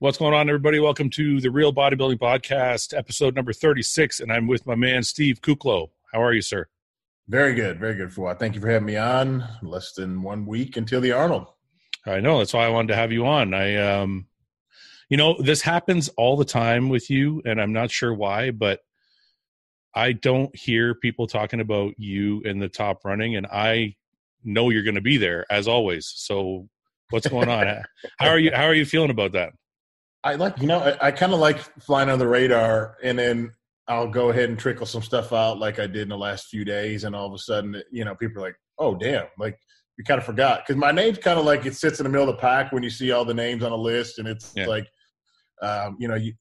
What's going on, everybody? Welcome to the Real Bodybuilding Podcast, episode number 36. And I'm with my man, Steve Kuclo. How are you, sir? Very good. Very good, Fouad. Thank you for having me on. Less than one week until the Arnold. I know. That's why I wanted to have you on. I, um, you know, this happens all the time with you, and I'm not sure why, but I don't hear people talking about you in the top running, and I know you're going to be there as always. So, what's going on? how are you? How are you feeling about that? I like, you know, I, I kind of like flying under the radar, and then I'll go ahead and trickle some stuff out like I did in the last few days, and all of a sudden, you know, people are like, "Oh, damn!" Like you kind of forgot because my name's kind of like it sits in the middle of the pack when you see all the names on a list, and it's yeah. like, um, you know, you,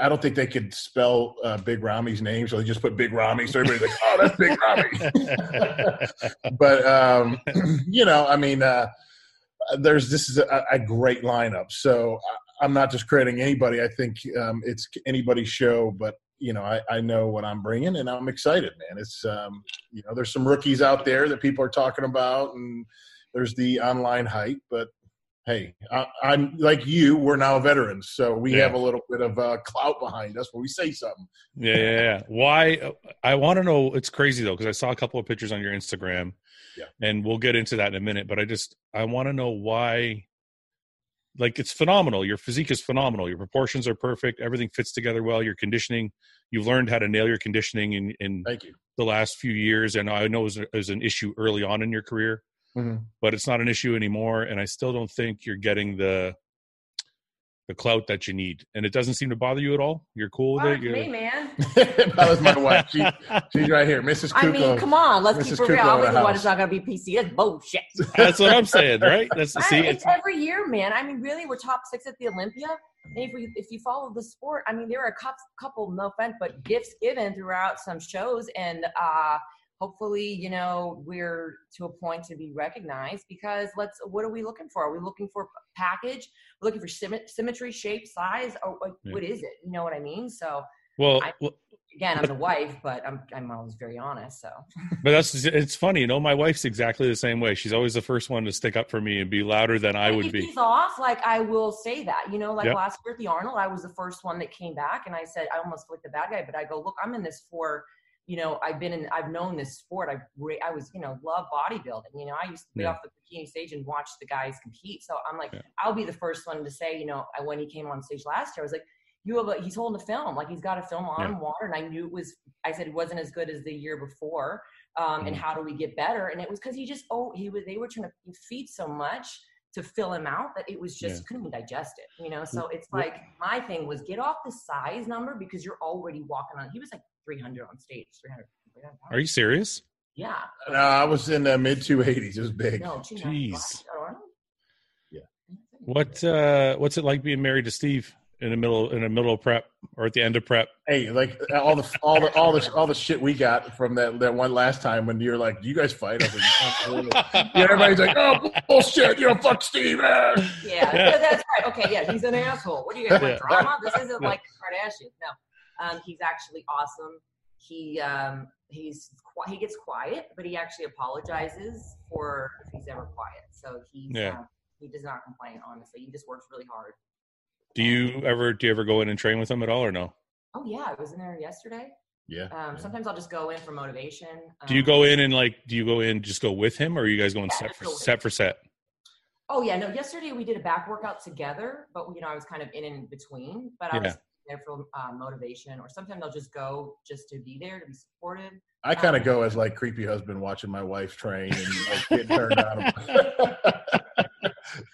I don't think they could spell uh, Big Rami's name, so they just put Big Rami. So everybody's like, "Oh, that's Big Rami." but um, you know, I mean, uh, there's this is a, a great lineup. So I'm not discrediting anybody. I think um, it's anybody's show, but you know, I, I know what I'm bringing, and I'm excited, man. It's um, you know, there's some rookies out there that people are talking about, and there's the online hype. But hey, I, am like you. We're now veterans, so we yeah. have a little bit of uh, clout behind us when we say something. Yeah, yeah. yeah. Why? I want to know. It's crazy though, because I saw a couple of pictures on your Instagram, yeah. and we'll get into that in a minute. But I just I want to know why like it's phenomenal. Your physique is phenomenal. Your proportions are perfect. Everything fits together well. Your conditioning, you've learned how to nail your conditioning in, in the last few years. And I know it was, it was, an issue early on in your career, mm-hmm. but it's not an issue anymore. And I still don't think you're getting the the clout that you need, and it doesn't seem to bother you at all. You're cool with it. You're... Me, man. that was my wife. She, she's right here, Mrs. Kuclo. I mean, come on, let's Mrs. keep it real. I'll be the one that's not going to be PC. That's bullshit. That's what I'm saying, right? That's see, it's, it's every year, man. I mean, really, we're top six at the Olympia. And if, we, if you follow the sport, I mean, there are a couple, couple, no offense, but gifts given throughout some shows, and uh, hopefully you know we're to a point to be recognized because let's what are we looking for? Are we looking for package? We're looking for symmetry shape size? Oh, or like, yeah. what is it? You know what i mean? So well, I, well again i'm the wife but i'm i'm always very honest so. But that's it's funny you know my wife's exactly the same way. She's always the first one to stick up for me and be louder than i would be. off like i will say that you know like yep. last year at the arnold i was the first one that came back and i said i almost looked the bad guy but i go look i'm in this for you know, I've been in, I've known this sport. I, I was, you know, love bodybuilding. You know, I used to be yeah. off the bikini stage and watch the guys compete. So I'm like, yeah. I'll be the first one to say, you know, when he came on stage last year, I was like, you have a, he's holding a film, like he's got a film on yeah. water. And I knew it was, I said it wasn't as good as the year before. Um, mm-hmm. And how do we get better? And it was because he just, oh, he was, they were trying to feed so much to fill him out that it was just yeah. couldn't digest it, you know. So it's like my thing was get off the size number because you're already walking on. He was like 300 on stage, 300. Are you serious? Yeah. No, I was in the mid 280s. It was big. No, Jeez. Yeah. What uh, What's it like being married to Steve? in the middle in the middle of prep or at the end of prep. Hey, like all the all the all the all the shit we got from that that one last time when you're like, "Do you guys fight?" I was like, yeah, everybody's like, "Oh bullshit, you know, fuck Steve." Yeah, yeah, that's right. Okay, yeah, he's an asshole. What do you guys want drama? This isn't like Kardashian. No, um, he's actually awesome. He um, he's he gets quiet, but he actually apologizes for if he's ever quiet. So he's yeah. Um, he does not complain. Honestly, he just works really hard. Do you ever do you ever go in and train with him at all or no? Oh yeah, I was in there yesterday. Yeah. Um, yeah. Sometimes I'll just go in for motivation. Um, do you go in and like? Do you go in just go with him, or are you guys going yeah, set for set for set? Oh yeah, no. Yesterday we did a back workout together, but you know I was kind of in and between. But I yeah. was there for uh, motivation, or sometimes I'll just go just to be there to be supportive. I kind of um, go as like creepy husband watching my wife train and like getting turned on.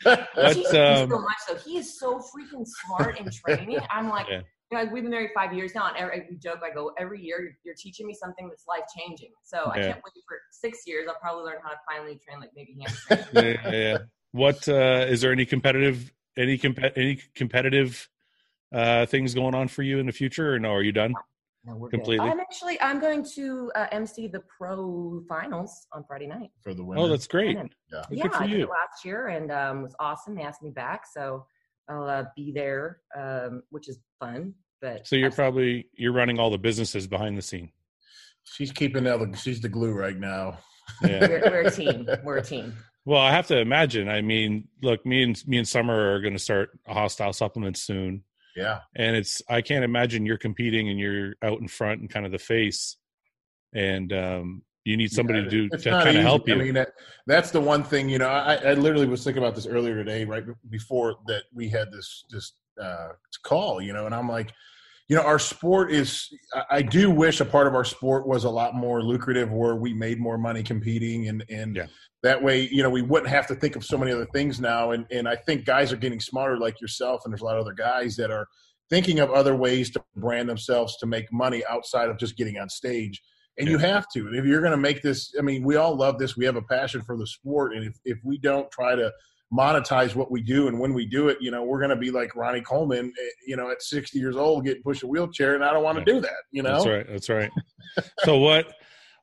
but, um, so much so he is so freaking smart in training. I'm like, yeah. you know, we've been married five years now, and every, we joke. I go every year, you're, you're teaching me something that's life changing. So yeah. I can't wait for six years. I'll probably learn how to finally train like maybe hamstring. yeah, yeah. What uh, is there any competitive any comp- any competitive uh, things going on for you in the future, or no? Are you done? No, we're completely. Good. I'm actually I'm going to uh, MC the pro finals on Friday night for the women. Oh, that's great. Yeah, yeah, I did it last year and um, was awesome. They asked me back, so I'll uh, be there, um, which is fun. But so you're probably you're running all the businesses behind the scene. She's keeping the she's the glue right now. Yeah, we're, we're a team. We're a team. Well, I have to imagine. I mean, look, me and me and Summer are going to start a hostile supplement soon. Yeah, and it's I can't imagine you're competing and you're out in front and kind of the face, and um, you need somebody yeah, to do to kind of help you. I mean, that, that's the one thing. You know, I, I literally was thinking about this earlier today, right before that we had this this uh, call. You know, and I'm like, you know, our sport is. I do wish a part of our sport was a lot more lucrative, where we made more money competing, and and yeah. That way, you know, we wouldn't have to think of so many other things now. And and I think guys are getting smarter, like yourself, and there's a lot of other guys that are thinking of other ways to brand themselves to make money outside of just getting on stage and yeah. you have to. If you're going to make this, I mean, we all love this. We have a passion for the sport, and if if we don't try to monetize what we do, and when we do it, you know, we're going to be like Ronnie Coleman, eh, you know, at 60 years old, getting pushed a wheelchair, and I don't want to yeah. do that. You know, that's right. That's right. so what,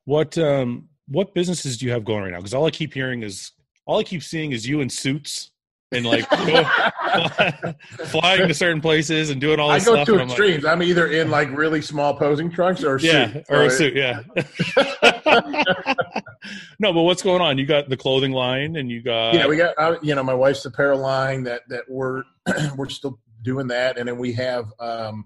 what, um, what businesses do you have going right now? Because all I keep hearing is, all I keep seeing is you in suits and like flying to certain places and doing all this I go to extremes. Like, I'm either in like really small posing trunks or yeah, suit. or a suit. Yeah. no, but what's going on? You got the clothing line, and you got yeah, we got uh, you know my wife's apparel line that that we're we're still doing that, and then we have. um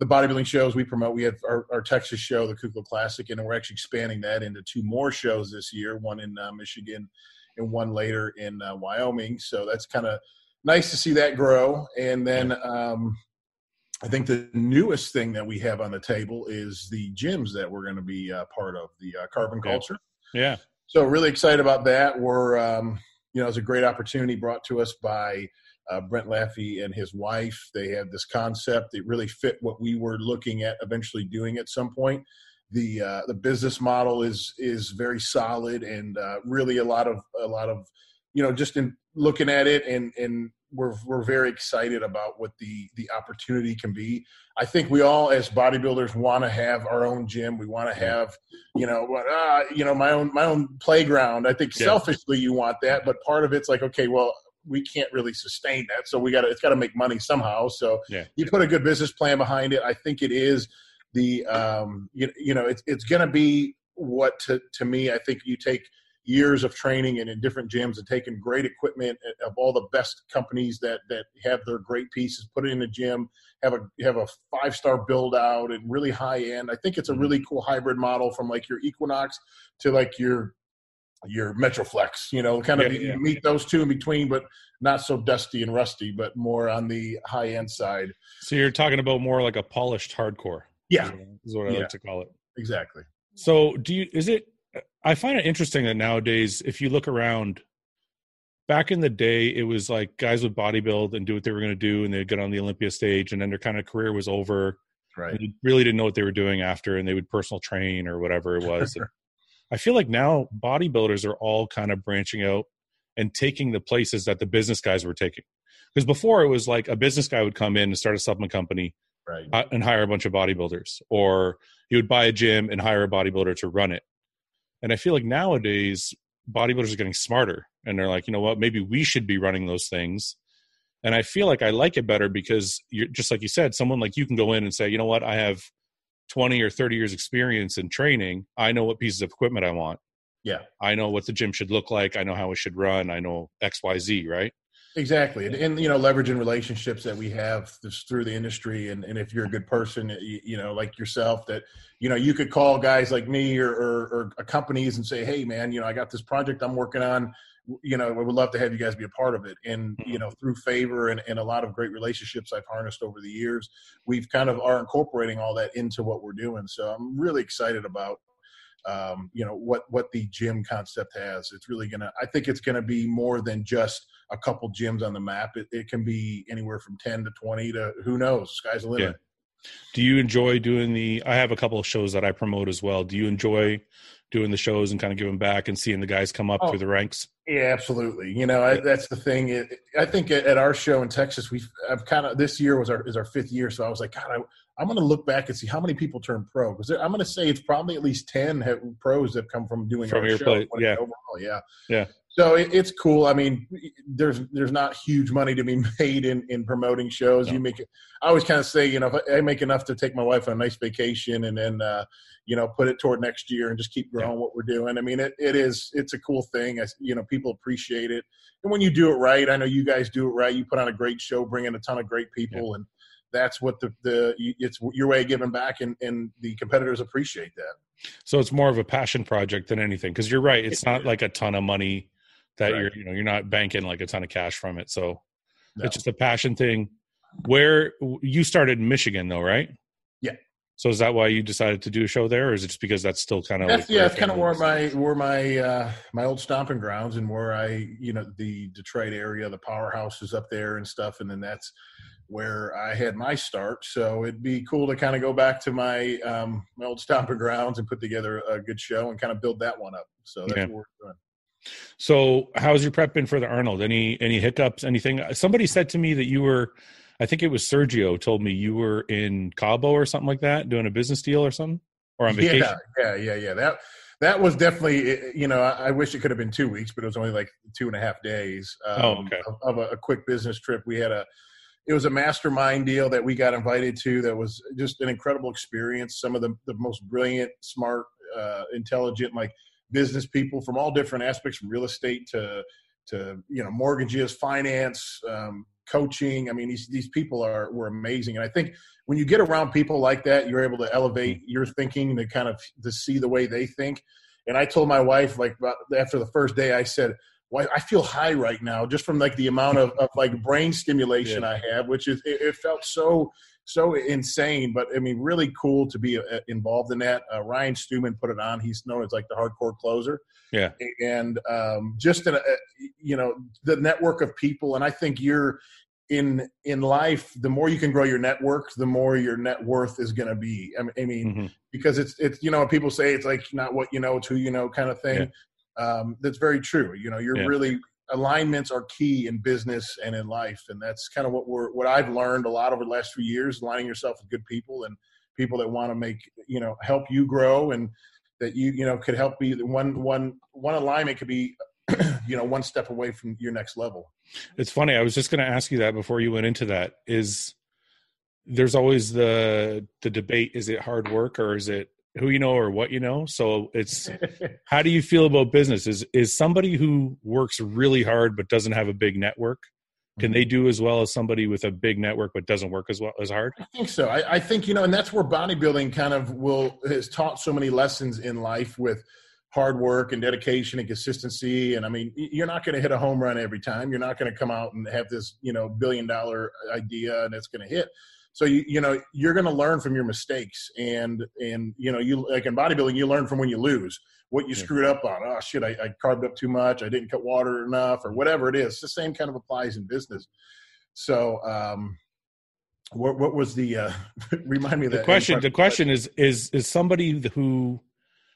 the bodybuilding shows we promote. We have our, our, Texas show, the Kuclo Classic, and we're actually expanding that into two more shows this year. One in uh, Michigan and one later in uh, Wyoming. So that's kind of nice to see that grow. And then um, I think the newest thing that we have on the table is the gyms that we're going to be uh, part of the uh, carbon culture. Yeah. So really excited about that. We're um, you know it's a great opportunity brought to us by. Uh, Brent Laffey and his wife, they had this concept. It really fit what we were looking at eventually doing at some point the uh, the business model is is very solid and uh, really a lot of a lot of you know just in looking at it and and we're we're very excited about what the the opportunity can be. I think we all as bodybuilders want to have our own gym. We want to have you know uh, you know my own my own playground. I think yeah. selfishly you want that, but part of it's like okay, well we can't really sustain that, so we got to it's got to make money somehow. So yeah. you put a good business plan behind it. I think it is the um, you, you know it's it's going to be what to to me I think you take years of training and in different gyms and taking great equipment of all the best companies that that have their great pieces put it in the gym have a have a five star build out and really high end i think it's a really cool hybrid model from like your equinox to like your your metroflex you know kind of yeah, yeah. meet those two in between but not so dusty and rusty but more on the high end side so you're talking about more like a polished hardcore yeah, is what I like to call it. Exactly. So, do you? Is it? I find it interesting that nowadays, if you look around, back in the day, it was like guys would bodybuild and do what they were going to do, and they'd get on the Olympia stage, and then their kind of career was over. Right. They really didn't know what they were doing after, and they would personal train or whatever it was. I feel like now bodybuilders are all kind of branching out and taking the places that the business guys were taking. Because before it was like a business guy would come in and start a supplement company right. Uh, and hire a bunch of bodybuilders, or he would buy a gym and hire a bodybuilder to run it. And I feel like nowadays bodybuilders are getting smarter, and they're like, you know what, maybe we should be running those things. And I feel like I like it better because you're just like you said, someone like you can go in and say, you know what, I have 20 or 30 years experience in training. I know what pieces of equipment I want. Yeah. I know what the gym should look like. I know how it should run. I know XYZ, right? Exactly, and, and, you know, leveraging relationships that we have through the industry, and, and if you're a good person, you, you, know, like yourself, that you know, you could call guys like me or, or, or uh, companies and say, "Hey, man, you know, I got this project I'm working on. You know, we would love to have you guys be a part of it." And you mm-hmm. know, through favor and, and a lot of great relationships I've harnessed over the years, we've kind of are incorporating all that into what we're doing. So I'm really excited about um, you know what what the gym concept has. It's really gonna. I think it's gonna be more than just a couple gyms on the map. It, it can be anywhere from ten to twenty to who knows. Sky's the limit. Yeah. Do you enjoy doing the? I have a couple of shows that I promote as well. Do you enjoy doing the shows and kind of giving back and seeing the guys come up oh, through the ranks? Yeah, absolutely. You know, I, that's the thing. It, I think at, at, our show in Texas, we've I've kind of this year was our is our fifth year, so I was like, God, I, I'm going to look back and see how many people turn pro because I'm going to say it's probably at least ten have, pros that come from doing from our your show. Play, yeah, overall, yeah, yeah. So it, it's cool. I mean, there's there's not huge money to be made in in promoting shows. No. You make it. I always kind of say, you know, I make enough to take my wife on a nice vacation and then, uh, you know, put it toward next year and just keep growing yeah. what we're doing. I mean, it, it is it's a cool thing. As you know, people appreciate it, and when you do it right, I know you guys do it right. You put on a great show, bring in a ton of great people, yeah. and that's what the the it's your way of giving back, and and the competitors appreciate that. So it's more of a passion project than anything, because you're right. It's not like a ton of money that right. you're you know you're not banking like a ton of cash from it. So no. it's just a passion thing. Where you started in Michigan though, right? Yeah. So is that why you decided to do a show there, or is it just because that's still kind of like yeah, it's kind of where my where my uh, my old stomping grounds and where I you know the Detroit area, the powerhouse is up there and stuff, and then that's where I had my start. So it'd be cool to kind of go back to my um, my old stomping grounds and put together a good show and kind of build that one up. So that's yeah. what we're doing. So how's your prep been for the Arnold? Any any hiccups? Anything? Somebody said to me that you were, I think it was Sergio told me you were in Cabo or something like that, doing a business deal or something, or on vacation. Yeah, yeah, yeah, yeah. That that was definitely you know I, wish it could have been two weeks, but it was only like two and a half days. Um, oh, okay. Of, of a, a quick business trip. We had a it was a mastermind deal that we got invited to that was just an incredible experience some of the, the most brilliant smart uh, intelligent like business people from all different aspects from real estate to to you know mortgages finance um, coaching. I mean these these people are were amazing. And i think when you get around people like that you're able to elevate your thinking to kind of to see the way they think. And i told my wife like after the first day i said well, I feel high right now just from like the amount of, of like brain stimulation yeah. I have, which is it, it, felt so so insane. But I mean, really cool to be uh, involved in that. Uh, Ryan Stewman put it on. He's known as like the hardcore closer. Yeah, and um, just in a, you know the network of people, and I think you're in in life the more you can grow your network the more your net worth is going to be i mean, mm-hmm. because it's it's you know people say it's like not what you know it's who you know kind of thing um, that's very true. You know, you're yeah. really alignments are key in business and in life, and that's kind of what we're what I've learned a lot over the last few years. Aligning yourself with good people and people that want to make you know help you grow and that you you know could help be one one one alignment could be you know one step away from your next level it's funny i was just going to ask you that before you went into that is there's always the the debate is it hard work or is it who you know or what you know. So it's how do you feel about business? Is is somebody who works really hard but doesn't have a big network can they mm-hmm. do as well as somebody with a big network but doesn't work as well as hard? I think so. I, I think you know and that's where bodybuilding kind of will has taught so many lessons in life with hard work and dedication and consistency. And i mean you're not going to hit a home run every time. You're not going to come out and have this you know billion dollar idea and it's going to hit so you you know you're going to learn from your mistakes and and you know you like in bodybuilding you learn from when you lose. What you yeah. screwed up on oh shit I, I carved up too much i didn't cut water enough or whatever it is. The same kind of applies in business. So um what what was the uh remind me of the question the question. is is is somebody who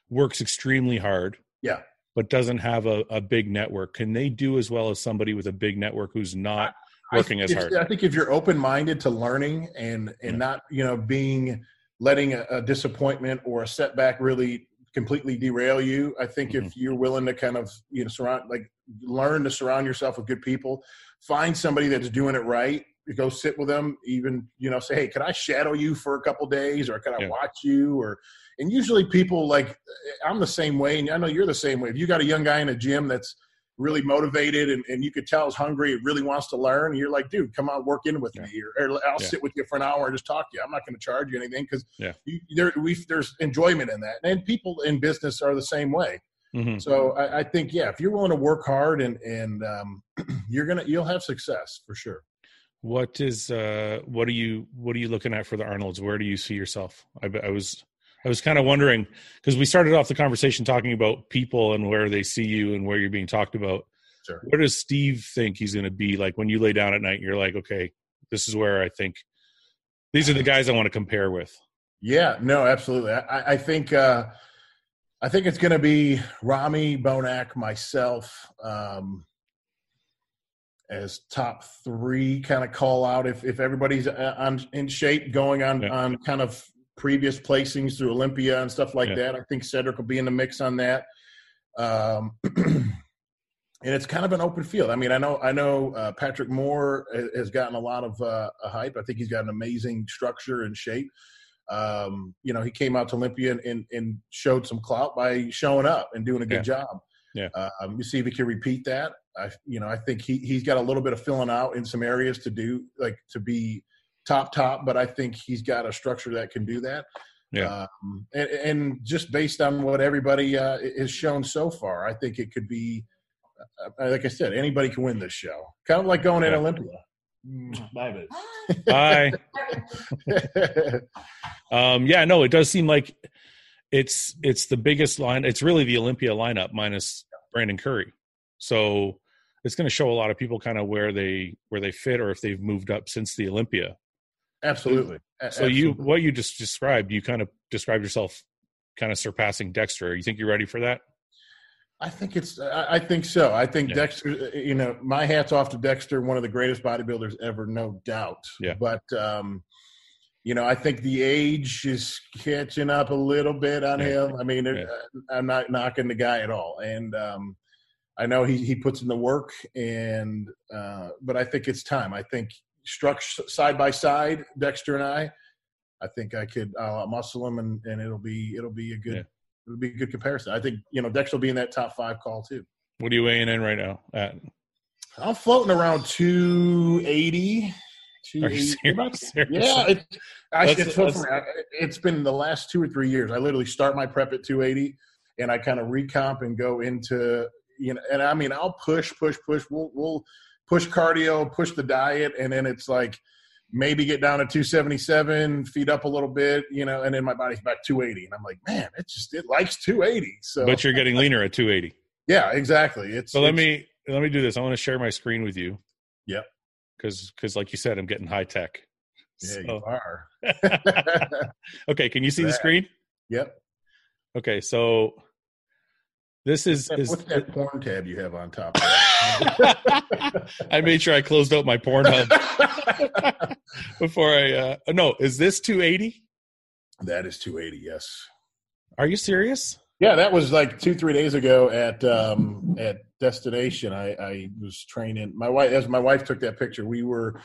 works extremely hard yeah. but doesn't have a, a big network can they do as well as somebody with a big network who's not working as hard. I think if you're open minded to learning and and not you know being letting a, a, disappointment or a setback really completely derail you, I think mm-hmm. if you're willing to kind of you know surround like learn to surround yourself with good people, find somebody that's doing it right. Go sit with them, even you know, say, "Hey, can I shadow you for a couple days, or can I yeah. watch you?" Or and usually people like I'm the same way, and I know you're the same way. If you got a young guy in a gym that's really motivated and, and you could tell he's hungry and really wants to learn. And you're like, dude, come on, work in with yeah. me here. Or I'll yeah. sit with you for an hour and just talk to you. I'm not going to charge you anything because yeah. there, there's enjoyment in that. And people in business are the same way. Mm-hmm. So I, I, think, yeah, if you're willing to work hard and, and um, you're going to, you'll have success for sure. What is, uh, what are you, what are you looking at for the Arnolds? Where do you see yourself? I, I was, I was kind of wondering because we started off the conversation talking about people and where they see you and where you're being talked about. Sure. Where does Steve think he's going to be? Like when you lay down at night, and you're like, okay, this is where I think these are the guys I want to compare with. Yeah, no, absolutely. I, I think uh, I think it's going to be Rami Bonac, myself, um, as top three. Kind of call out if if everybody's uh, on in shape, going on yeah. on kind of previous placings through Olympia and stuff like yeah. that. I think Cedric will be in the mix on that. Um, and it's kind of an open field. I mean, I know I know uh, Patrick Moore has gotten a lot of uh, hype. I think he's got an amazing structure and shape. Um, you know, he came out to Olympia and, and, and, showed some clout by showing up and doing a good yeah. job. Yeah. Um, you see if he can repeat that. I, you know, I think he he's got a little bit of filling out in some areas to do, like to be top top. But I think he's got a structure that can do that. Yeah. Um, and, and, just based on what everybody uh, has shown so far, I think it could be. Uh, like I said, anybody can win this show. Kind of like going yeah. in Olympia. Mm, bye, Bye. um, yeah, no, it does seem like it's it's the biggest line. It's really the Olympia lineup minus Brandon Curry. So it's going to show a lot of people kind of where they where they fit or if they've moved up since the Olympia. Absolutely. So Absolutely. you what you just described, you kind of described yourself kind of surpassing Dexter. You think you're ready for that? I think it's. I think so. I think Yeah. Dexter. You know, my hats off to Dexter, one of the greatest bodybuilders ever, no doubt. Yeah. But um, you know, I think the age is catching up a little bit on Yeah. him. I mean, it- I'm not knocking the guy at all, and um, I know he he puts in the work, and uh, but I think it's time. I think struck side by side, Dexter and I. I think I could uh, muscle him, and, and it'll be it'll be a good Yeah. it'll be a good comparison. I think you know Dexter will be in that top five call too. What are you weighing in right now? At? I'm floating around 280. Are you 280. serious? Seriously? Yeah, it, I, That's- it's, so that's- funny. I- it's been the last two or three years. I literally start my prep at 280, and I kind of recomp and go into you know. And I mean, I'll push, push, push. We'll we'll push cardio, push the diet, and then it's like maybe get down to 277, feed up a little bit, you know, and then my body's back 280, and I'm like, man, it just it likes 280. So, But you're getting leaner at 280. yeah, exactly. It's So let it's- me let me do this. I want to share my screen with you. Yep. Because because like you said, I'm getting high tech. Yeah, you are. okay, can you see the screen? yep. Okay, so this is is What's that porn tab you have on top? I made sure I closed out my Pornhub before I uh no, is this 280? that is 280. Yes. Are you serious? Yeah, that was like two, three days ago at um, at Destination. I, I was training. My wife, as my wife took that picture, we were.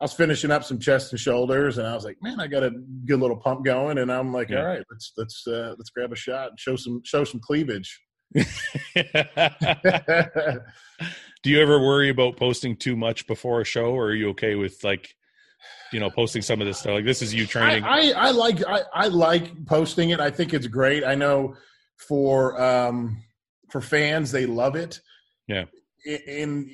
I was finishing up some chest and shoulders, and I was like, "Man, I got a good little pump going." And I'm like, Yeah. "All right, let's let's uh, let's grab a shot and show some show some cleavage." Do you ever worry about posting too much before a show, or are you okay with like, you know, posting some of this stuff? Like this is you training. I, I, I like I, I like posting it. I think it's great. I know for um, for fans, they love it. Yeah. And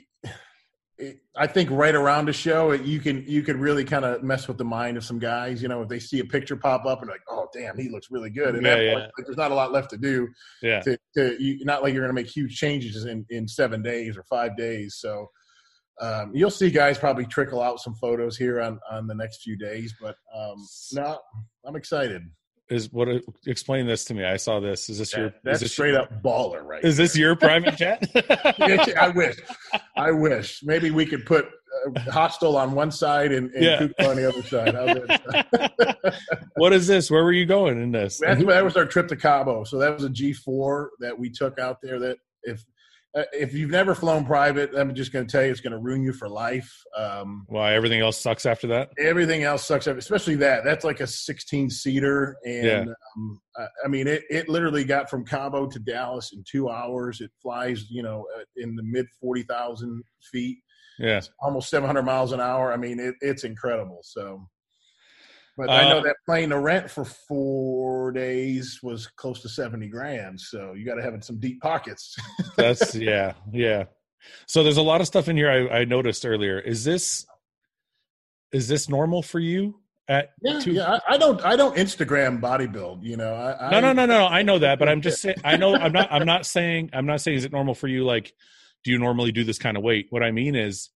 I think right around a show, you can you can really kind of mess with the mind of some guys. You know, if they see a picture pop up and like, oh damn, he looks really good. And Yeah, yeah. point, like, there's not a lot left to do. yeah. To, to you, not like you're going to make huge changes in in seven days or five days. So. Um, you'll see guys probably trickle out some photos here on, on the next few days, but um, no, I'm excited. Is what? Explain this to me. I saw this. Is this your? That's is this straight up baller, right? Is this your private chat? I wish. I wish. Maybe we could put uh, hostile on one side and, and Yeah. On the other side. What is this? Where were you going in this? That's, that was our trip to Cabo. So that was a G4 that we took out there. That if uh, if you've never flown private, I'm just going to tell you it's going to ruin you for life. Um, Why everything else sucks after that? everything else sucks, especially that. That's like a 16 seater, and Yeah. um, I, I mean, it, it literally got from Cabo to Dallas in two hours. It flies, you know, uh, in the mid 40,000 feet. Yeah. almost 700 miles an hour. I mean, it, it's incredible. So, but I know Uh, that plane to rent for four days was close to 70 grand. So you got to have some deep pockets. That's yeah, yeah. So there's a lot of stuff in here I, I noticed earlier. Is this is this normal for you? At yeah, two- yeah. I, I don't, I don't Instagram bodybuild. You know, I, no, I, no, no, no. I know that, but I'm just saying. I know. I'm not. I'm not saying. I'm not saying. Is it normal for you? Like, do you normally do this kind of weight? What I mean is,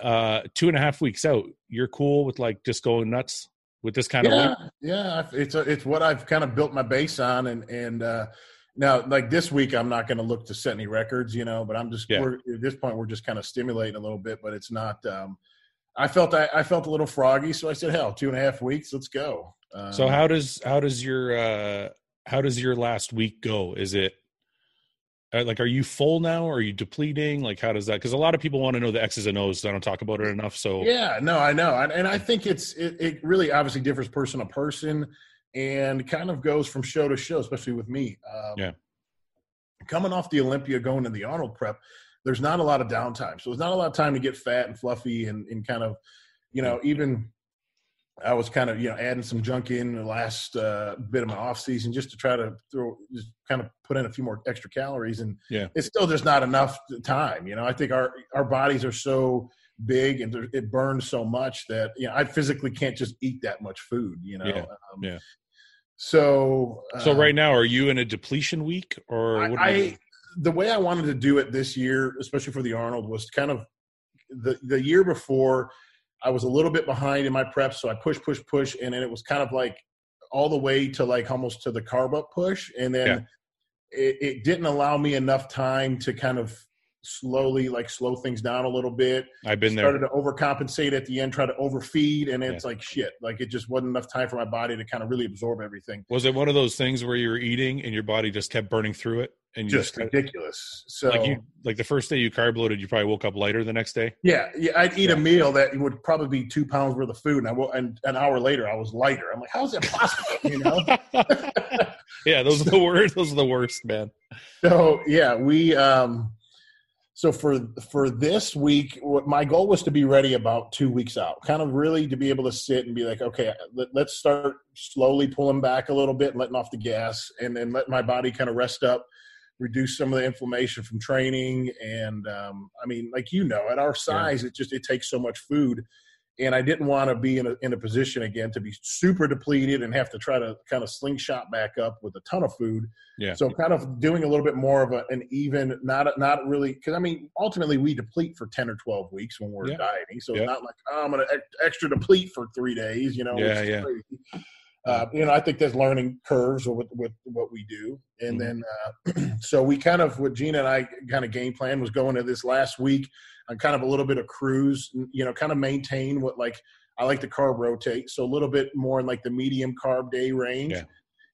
uh, two and a half weeks out, you're cool with like just going nuts with this kind of yeah, yeah. It's a, it's what I've kind of built my base on, and and uh, now like this week, I'm not going to look to set any records, you know. But I'm just Yeah. we're, at this point, we're just kind of stimulating a little bit, but it's not. Um, I felt I, I felt a little froggy, so I said, "Hell, two and a half weeks, let's go." Um, So how does how does your uh how does your last week go? Is it like are you full now? Or are you depleting? Like how does that because a lot of people want to know the x's and o's so i don't talk about it enough so. Yeah no i know and, and i think it's it, it, really obviously differs person to person and kind of goes from show to show especially with me. Um, yeah. coming off the olympia going to the arnold prep there's not a lot of downtime so there's not a lot of time to get fat and fluffy and, and kind of you know even I was kind of you know adding some junk in the last uh, bit of my off season just to try to throw just kind of put in a few more extra calories and yeah. it's still just not enough time you know? I think our our bodies are so big and it burns so much that you know I physically can't just eat that much food you know? Yeah, um, yeah. so uh, so right now are you in a depletion week or I, I the way I wanted to do it this year especially for the Arnold was kind of the the year before I was a little bit behind in my prep, so I push, push, push, and then it was kind of like all the way to like almost to the carb up push, and then yeah. it, it, didn't allow me enough time to kind of slowly like slow things down a little bit. I've been started there. Started to overcompensate at the end, try to overfeed, and it's yeah. like shit. Like it just wasn't enough time for my body to kind of really absorb everything. Was it one of those things where you were eating and your body just kept burning through it? And just, just ridiculous. So like you, like the first day you carb loaded, you probably woke up lighter the next day. Yeah, yeah. I'd eat yeah. a meal that would probably be two pounds worth of food, and I will, and an hour later I was lighter. I'm like, how is that possible? You know? yeah, those are the worst. Those are the worst, man. So yeah, we um so for for this week what my goal was to be ready about two weeks out kind of really to be able to sit and be like okay let, us start slowly pulling back a little bit and letting off the gas and then let my body kind of rest up reduce some of the inflammation from training and um, i mean like you know at our size yeah. it just it takes so much food and I didn't want to be in a, in a position again to be super depleted and have to try to kind of slingshot back up with a ton of food. Yeah. So kind of doing a little bit more of a, an even, not not really, because I mean, ultimately we deplete for ten or twelve weeks when we're yeah. dieting. So yeah. it's not like oh, I'm going to extra deplete for three days. You know. Yeah, yeah. Uh, you know, I think there's learning curves with, with what we do, and mm-hmm. then uh, so we kind of what Gina and I kind of game plan was going to this last week on kind of a little bit of cruise, you know, kind of maintain what like I like to carb rotate, so a little bit more in like the medium carb day range, yeah.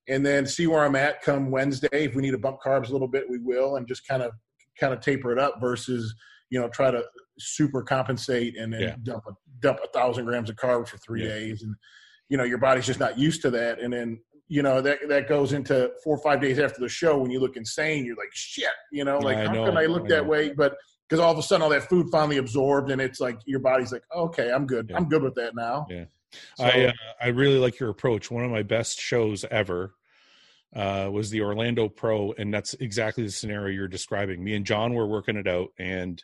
and then see where I'm at come Wednesday. If we need to bump carbs a little bit, we will, and just kind of kind of taper it up versus you know try to super compensate and then yeah. dump a dump a thousand grams of carbs for three yeah. days, and you know your body's just not used to that, and then you know that that goes into four or five days after the show when you look insane. You're like shit, you know, like how know, can I look I that way? But because all of a sudden all that food finally absorbed and it's like your body's like okay i'm good. Yeah. i'm good with that now. Yeah. So, i uh, i really like your approach. One of my best shows ever uh, was the orlando pro and that's exactly the scenario you're describing. Me and john were working it out and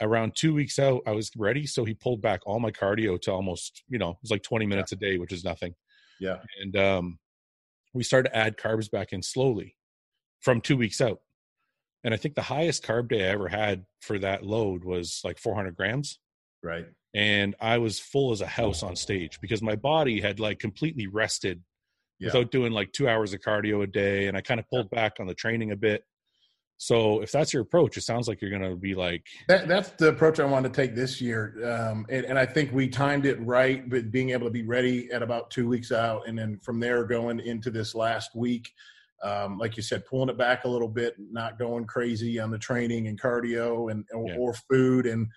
around two weeks out i was ready so he pulled back all my cardio to almost you know it was like 20 minutes yeah. a day which is nothing. Yeah. And um we started to add carbs back in slowly from two weeks out and I think the highest carb day I ever had for that load was like 400 grams. Right. And I was full as a house on stage because my body had like completely rested yeah. without doing like two hours of cardio a day. And I kind of pulled yeah. back on the training a bit. So if that's your approach, it sounds like you're going to be like that, that's the approach I want to take this year. Um, and, and, I think we timed it right, but being able to be ready at about two weeks out, and then from there going into this last week, um, like you said, pulling it back a little bit, not going crazy on the training and cardio and or, yeah. or food. And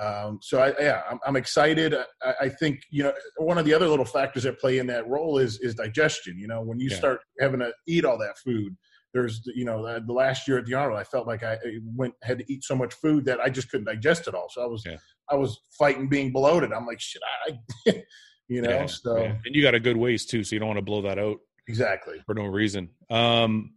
um, so, I, yeah, I'm, I'm excited. I, I, think you know one of the other little factors that play in that role is is digestion. You know, when you yeah. start having to eat all that food, there's you know the last year at the Arnold, I felt like I went had to eat so much food that I just couldn't digest it all. So I was yeah. I was fighting being bloated. I'm like, shit, I. you know, so and you got a good waist too, so you don't want to blow that out. Exactly. For no reason. Um,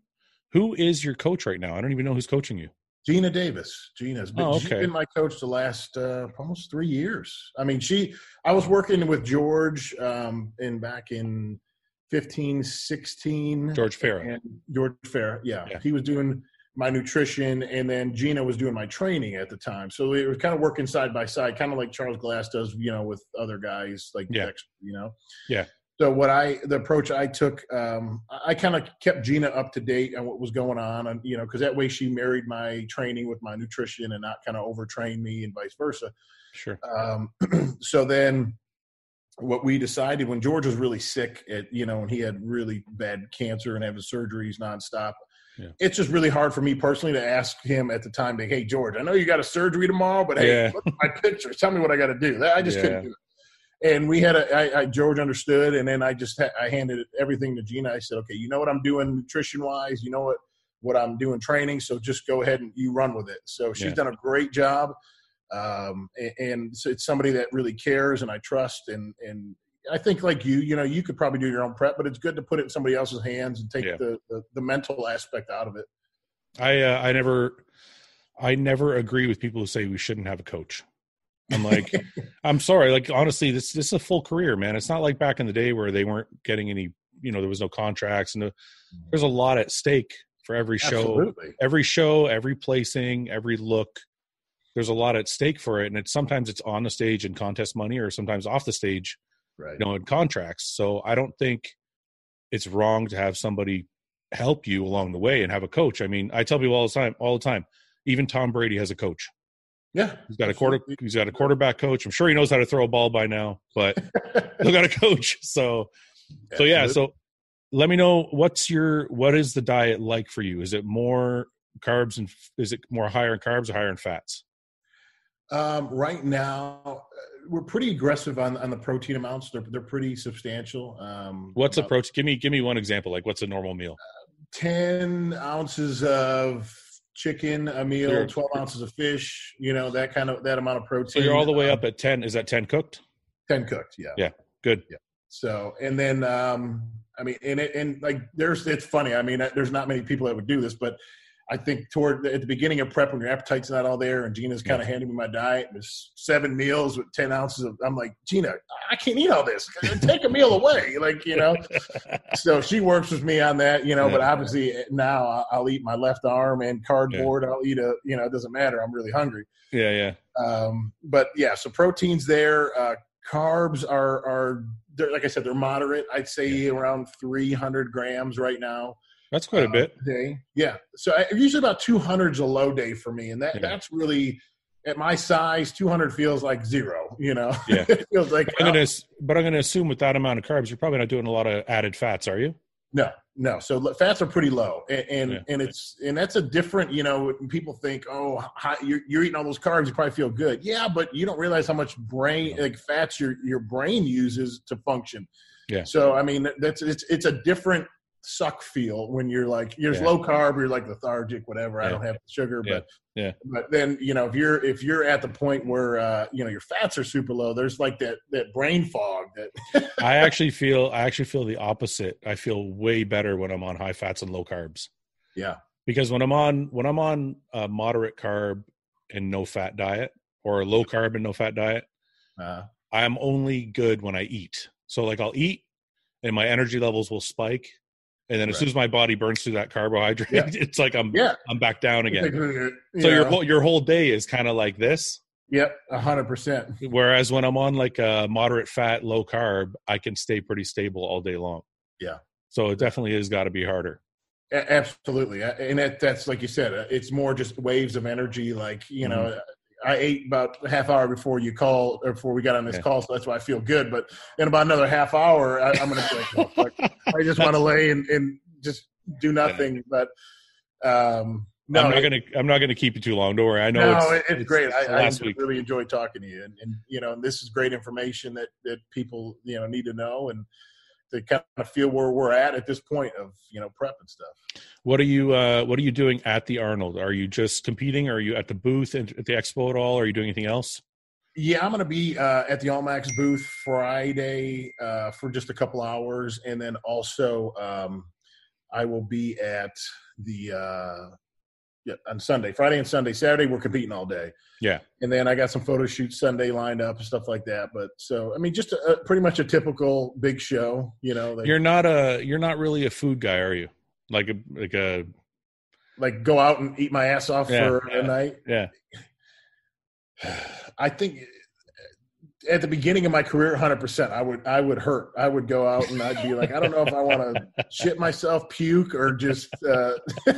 who is your coach right now? I don't even know who's coaching you. Gina Davis. Gina's been, oh, okay. been my coach the last uh, almost three years. I mean, she. I was working with George um, in back in 15, 16. George Farah. George Farah, yeah. yeah. He was doing my nutrition, and then Gina was doing my training at the time. So we were kind of working side by side, kind of like Charles Glass does, you know, with other guys like yeah. You know. Yeah so what I the approach I took, um, I kind of kept Gina up to date on what was going on, and you know, because that way she married my training with my nutrition and not kind of overtrain me and vice versa. Sure. Um, so then, what we decided when George was really sick, at you know, and he had really bad cancer and having surgeries nonstop. yeah. it's just really hard for me personally to ask him at the time, like, "Hey, George, I know you got a surgery tomorrow, but hey, yeah. look at my pictures. Tell me what I got to do." I just yeah. couldn't do it. And we had a I, I, George understood, and then I just ha- I handed everything to Gina. I said, "Okay, you know what I'm doing nutrition wise. You know what what I'm doing training. So just go ahead and you run with it." So she's done a great job. Um, and, and so it's somebody that really cares and I trust and and I think like you, you know, you could probably do your own prep, but it's good to put it in somebody else's hands and take yeah. the, the, the mental aspect out of it. I uh, I never I never agree with people who say we shouldn't have a coach. I'm like, I'm sorry, like honestly, this this is a full career, man. It's not like back in the day where they weren't getting any, you know, there was no contracts and no, mm-hmm. there's a lot at stake for every show, Absolutely. every show, every placing, every look. There's a lot at stake for it, and it's sometimes it's on the stage and contest money, or sometimes off the stage right. you know, in contracts. So I don't think it's wrong to have somebody help you along the way and have a coach. I mean, I tell people all the time, all the time. Even Tom Brady has a coach. Yeah, he's got a quarter. He's got a quarterback coach. I'm sure he knows how to throw a ball by now, but he's got a coach. So, so yeah. So, let me know what's your what is the diet like for you? Is it more carbs and is it more higher in carbs or higher in fats? Um, right now, we're pretty aggressive on on the protein amounts. They're they're pretty substantial. Um, what's about, a protein? Give me give me one example. Like what's a normal meal? Uh, Ten ounces of chicken a meal, sure. twelve ounces of fish. You know that kind of that amount of protein. So you're all the way um, up at ten. Is that ten cooked? Ten cooked. Yeah. Yeah. Good. Yeah. So and then um, I mean and it, and like there's it's funny. I mean there's not many people that would do this, but I think toward at the beginning of prep when your appetite's not all there and Gina's kind of handing me my diet. There's seven meals with 10 ounces of, I'm like, Gina, I can't eat all this. Take a meal away. Like, you know, so she works with me on that, you know, yeah, but obviously now I'll eat my left arm and cardboard. Yeah. I'll eat a, you know, it doesn't matter. I'm really hungry. Yeah. Yeah. Um, but yeah, so proteins there, uh, carbs are, are, like I said, they're moderate. I'd say around 300 grams right now. That's quite a uh, bit. Day. Yeah. So I, usually about 200 is a low day for me. And that, yeah. that's really, at my size, 200 feels like zero, you know? Yeah. it feels like, but I'm, gonna, but I'm going to assume with that amount of carbs, you're probably not doing a lot of added fats, are you? No, no. So fats are pretty low, and and, yeah. and it's and that's a different. You know, people think, oh, you're, you're eating all those carbs, you probably feel good. Yeah, but you don't realize how much brain like fats your your brain uses to function. Yeah. So I mean, that's it's it's a different suck feel when you're like you're yeah. low carb, you're like lethargic, whatever. Yeah. I don't have sugar, yeah. but yeah. But then you know if you're if you're at the point where uh, you know your fats are super low, there's like that that brain fog. That I actually feel I actually feel the opposite. I feel way better when I'm on high fats and low carbs. Yeah, because when I'm on when I'm on a moderate carb and no fat diet or a low carb and no fat diet, uh, I'm only good when I eat. So like I'll eat and my energy levels will spike and then as right. soon as my body burns through that carbohydrate, yeah. it's like I'm yeah. I'm back down again. so your whole your whole day is kind of like this. Yep, hundred percent. Whereas when I'm on like a moderate fat, low carb, I can stay pretty stable all day long. Yeah. So it definitely has got to be harder. Absolutely, and that, that's like you said, uh, it's more just waves of energy. Like you know, mm-hmm. I ate about a half hour before you call or before we got on this yeah. call, so that's why I feel good. But in about another half hour, I, am going to like, I just want to lay and, and, just do nothing. But um, no, I'm not going to. I'm not going to keep you too long. Don't worry. I know no, it's, it's, it's great. I, I really enjoyed talking to you, and, and you know, this is great information that that people you know need to know and to kind of feel where we're at at this point of you know prep and stuff. What are you uh, What are you doing at the Arnold? Are you just competing? Are you at the booth at the expo at all? Are you doing anything else? Yeah, I'm going to be uh, at the Allmax booth Friday uh, for just a couple hours, and then also um, I will be at the uh, yeah, on Sunday, Friday and Sunday. Saturday we're competing all day. Yeah, and then I got some photo shoots Sunday lined up and stuff like that. But so I mean, just a, a, pretty much a typical big show. You know, you're not a you're not really a food guy, are you? Like a like a like go out and eat my ass off yeah, for yeah, a night. Yeah, I think at the beginning of my career 100% i would i would hurt i would go out and i'd be like i don't know if i want to shit myself puke or just uh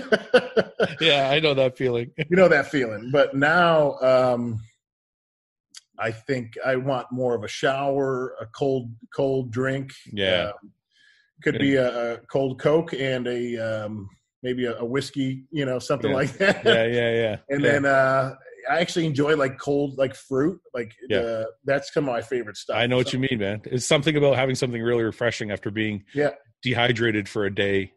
yeah i know that feeling you know that feeling but now um i think i want more of a shower a cold cold drink yeah uh, could be a, a, cold coke and a um maybe a, a whiskey, you know, something Yeah. like that. Yeah, yeah, yeah. and Yeah. then uh, I actually enjoy like cold like fruit. Like Yeah. the, that's some of my favorite stuff. I know what So, you mean, man. It's something about having something really refreshing after being Yeah. dehydrated for a day.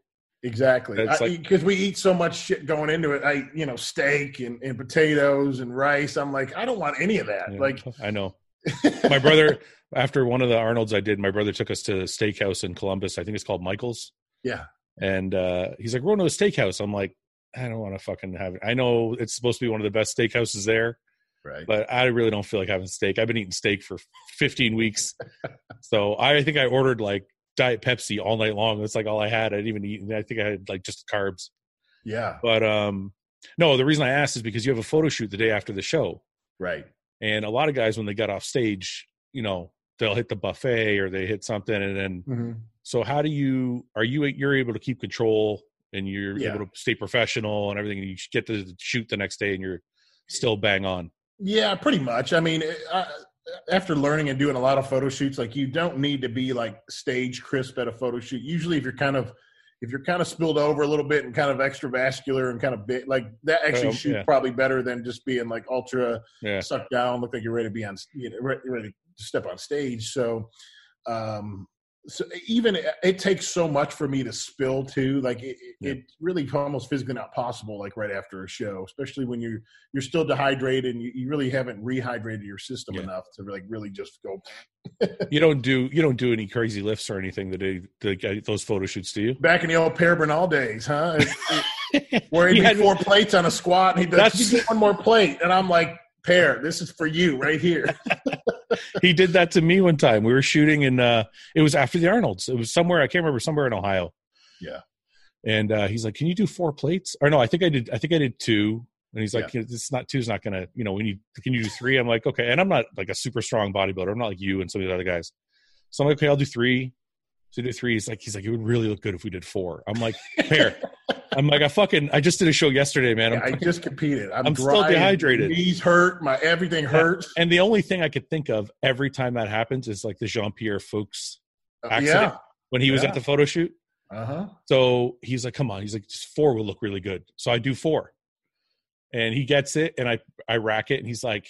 Exactly, It's like- because we eat so much shit going into it. I, you know, steak and, and potatoes and rice. I'm like, I don't want any of that. Yeah, Like, I know. My brother, after one of the Arnolds I did, my brother took us to a steakhouse in Columbus. I think it's called Michael's. yeah, And uh, he's like, we're going to a steakhouse. I'm like, I don't want to fucking have it. I know it's supposed to be one of the best steakhouses there, right. but I really don't feel like having steak. I've been eating steak for 15 weeks. so I think I ordered like Diet Pepsi all night long. That's like all I had. I didn't even eat. I think I had like just carbs. yeah, But um, no, the reason I asked is because you have a photo shoot the day after the show. right. And a lot of guys, when they got off stage, you know, they'll hit the buffet or they hit something. And then, hmm so how do you, are you, you're able to keep control and you're Yeah. able to stay professional and everything. And you get to shoot the next day and you're still bang on. Yeah, pretty much. I mean, I, after learning and doing a lot of photo shoots, like you don't need to be like stage crisp at a photo shoot. Usually, if you're kind of if you're kind of spilled over a little bit and kind of extravascular and kind of bit like that, actually Um, shoots yeah. probably better than just being like ultra Yeah. sucked down, look like you're ready to be on, you know, re- ready to step on stage. So, um, so even it, it takes so much for me to spill too. Like it, it- Yeah. it's really almost physically not possible. Like right after a show, especially when you're you're still dehydrated and you, you really haven't rehydrated your system Yeah. enough to like really just go You don't do, you don't do any crazy lifts or anything the day, the, those photo shoots, do you? back in the old Per Bernal days, huh? It- it- where he'd He had- four plates on a squat and he'd be like, That's- "You get one more plate," and I'm like. Per, this is for you right here. he did that to me one time. We were shooting in uh it was after the Arnolds. It was somewhere I can't remember somewhere in Ohio. Yeah. And uh he's like, "Can you do four plates?" Or no, I think I did I think I did two. And he's like, "It's not two's not going to, you know, we need can you do three?" I'm like, "Okay." And I'm not like a super strong bodybuilder. I'm not like you and some of the other guys. So I'm like, "Okay, I'll do 3." So do 3. He's like he's like, "It would really look good if we did 4." I'm like, "Fair." I'm like, "I fucking I just did a show yesterday, man. I'm I just competed. I'm, I'm still dehydrated. My knees hurt. My everything hurts. and the only thing I could think of every time that happens is like the Jean Pierre Fux Uh, accident. when he was Yeah. at the photo shoot. Uh huh. So he's like, "Come on!" He's like, "Just four will look really good." So I do four, and he gets it, and I I rack it, and he's like,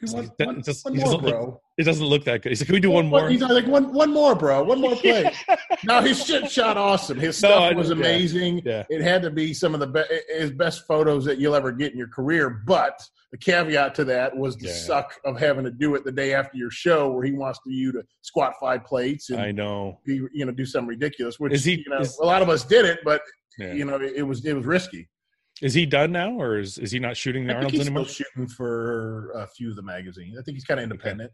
One, like, that- one- it just- one more, doesn't look- "It doesn't look that good." He's like, "Can we do one more?" He's like one, one more, bro. One more plate. no, his shit shot awesome. His No, stuff I- was yeah. amazing. Yeah. It had to be some of the be- his best photos that you'll ever get in your career. But the caveat to that was the Yeah. suck of having to do it the day after your show, where he wants you to squat five plates and I know. be, you know do something ridiculous. Which Is he- you know, is- a lot of us did it, but Yeah. you know it was it was risky. Is he done now, or is is he not shooting the I Arnold's he's anymore? still shooting for a few of the magazines. I think he's kind of independent.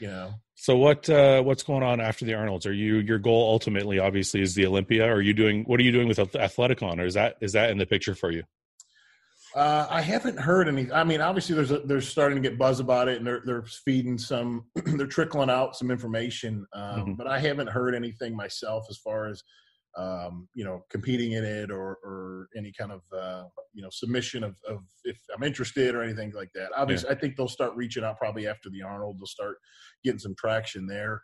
You know, So what uh what's going on after the Arnold's? Are you your goal ultimately, obviously, is the Olympia? Or are you doing what are you doing with Athleticon, or is that is that in the picture for you? uh, I haven't heard any. I mean, obviously, there's a, they're starting to get buzz about it, and they're they're feeding some, they're trickling out some information. Um, Mhm. But I haven't heard anything myself as far as um, you know competing in it or or any kind of uh, you know submission of, of if I'm interested or anything like that. Obviously, I think they'll start reaching out probably after the Arnold. They'll start getting some traction there.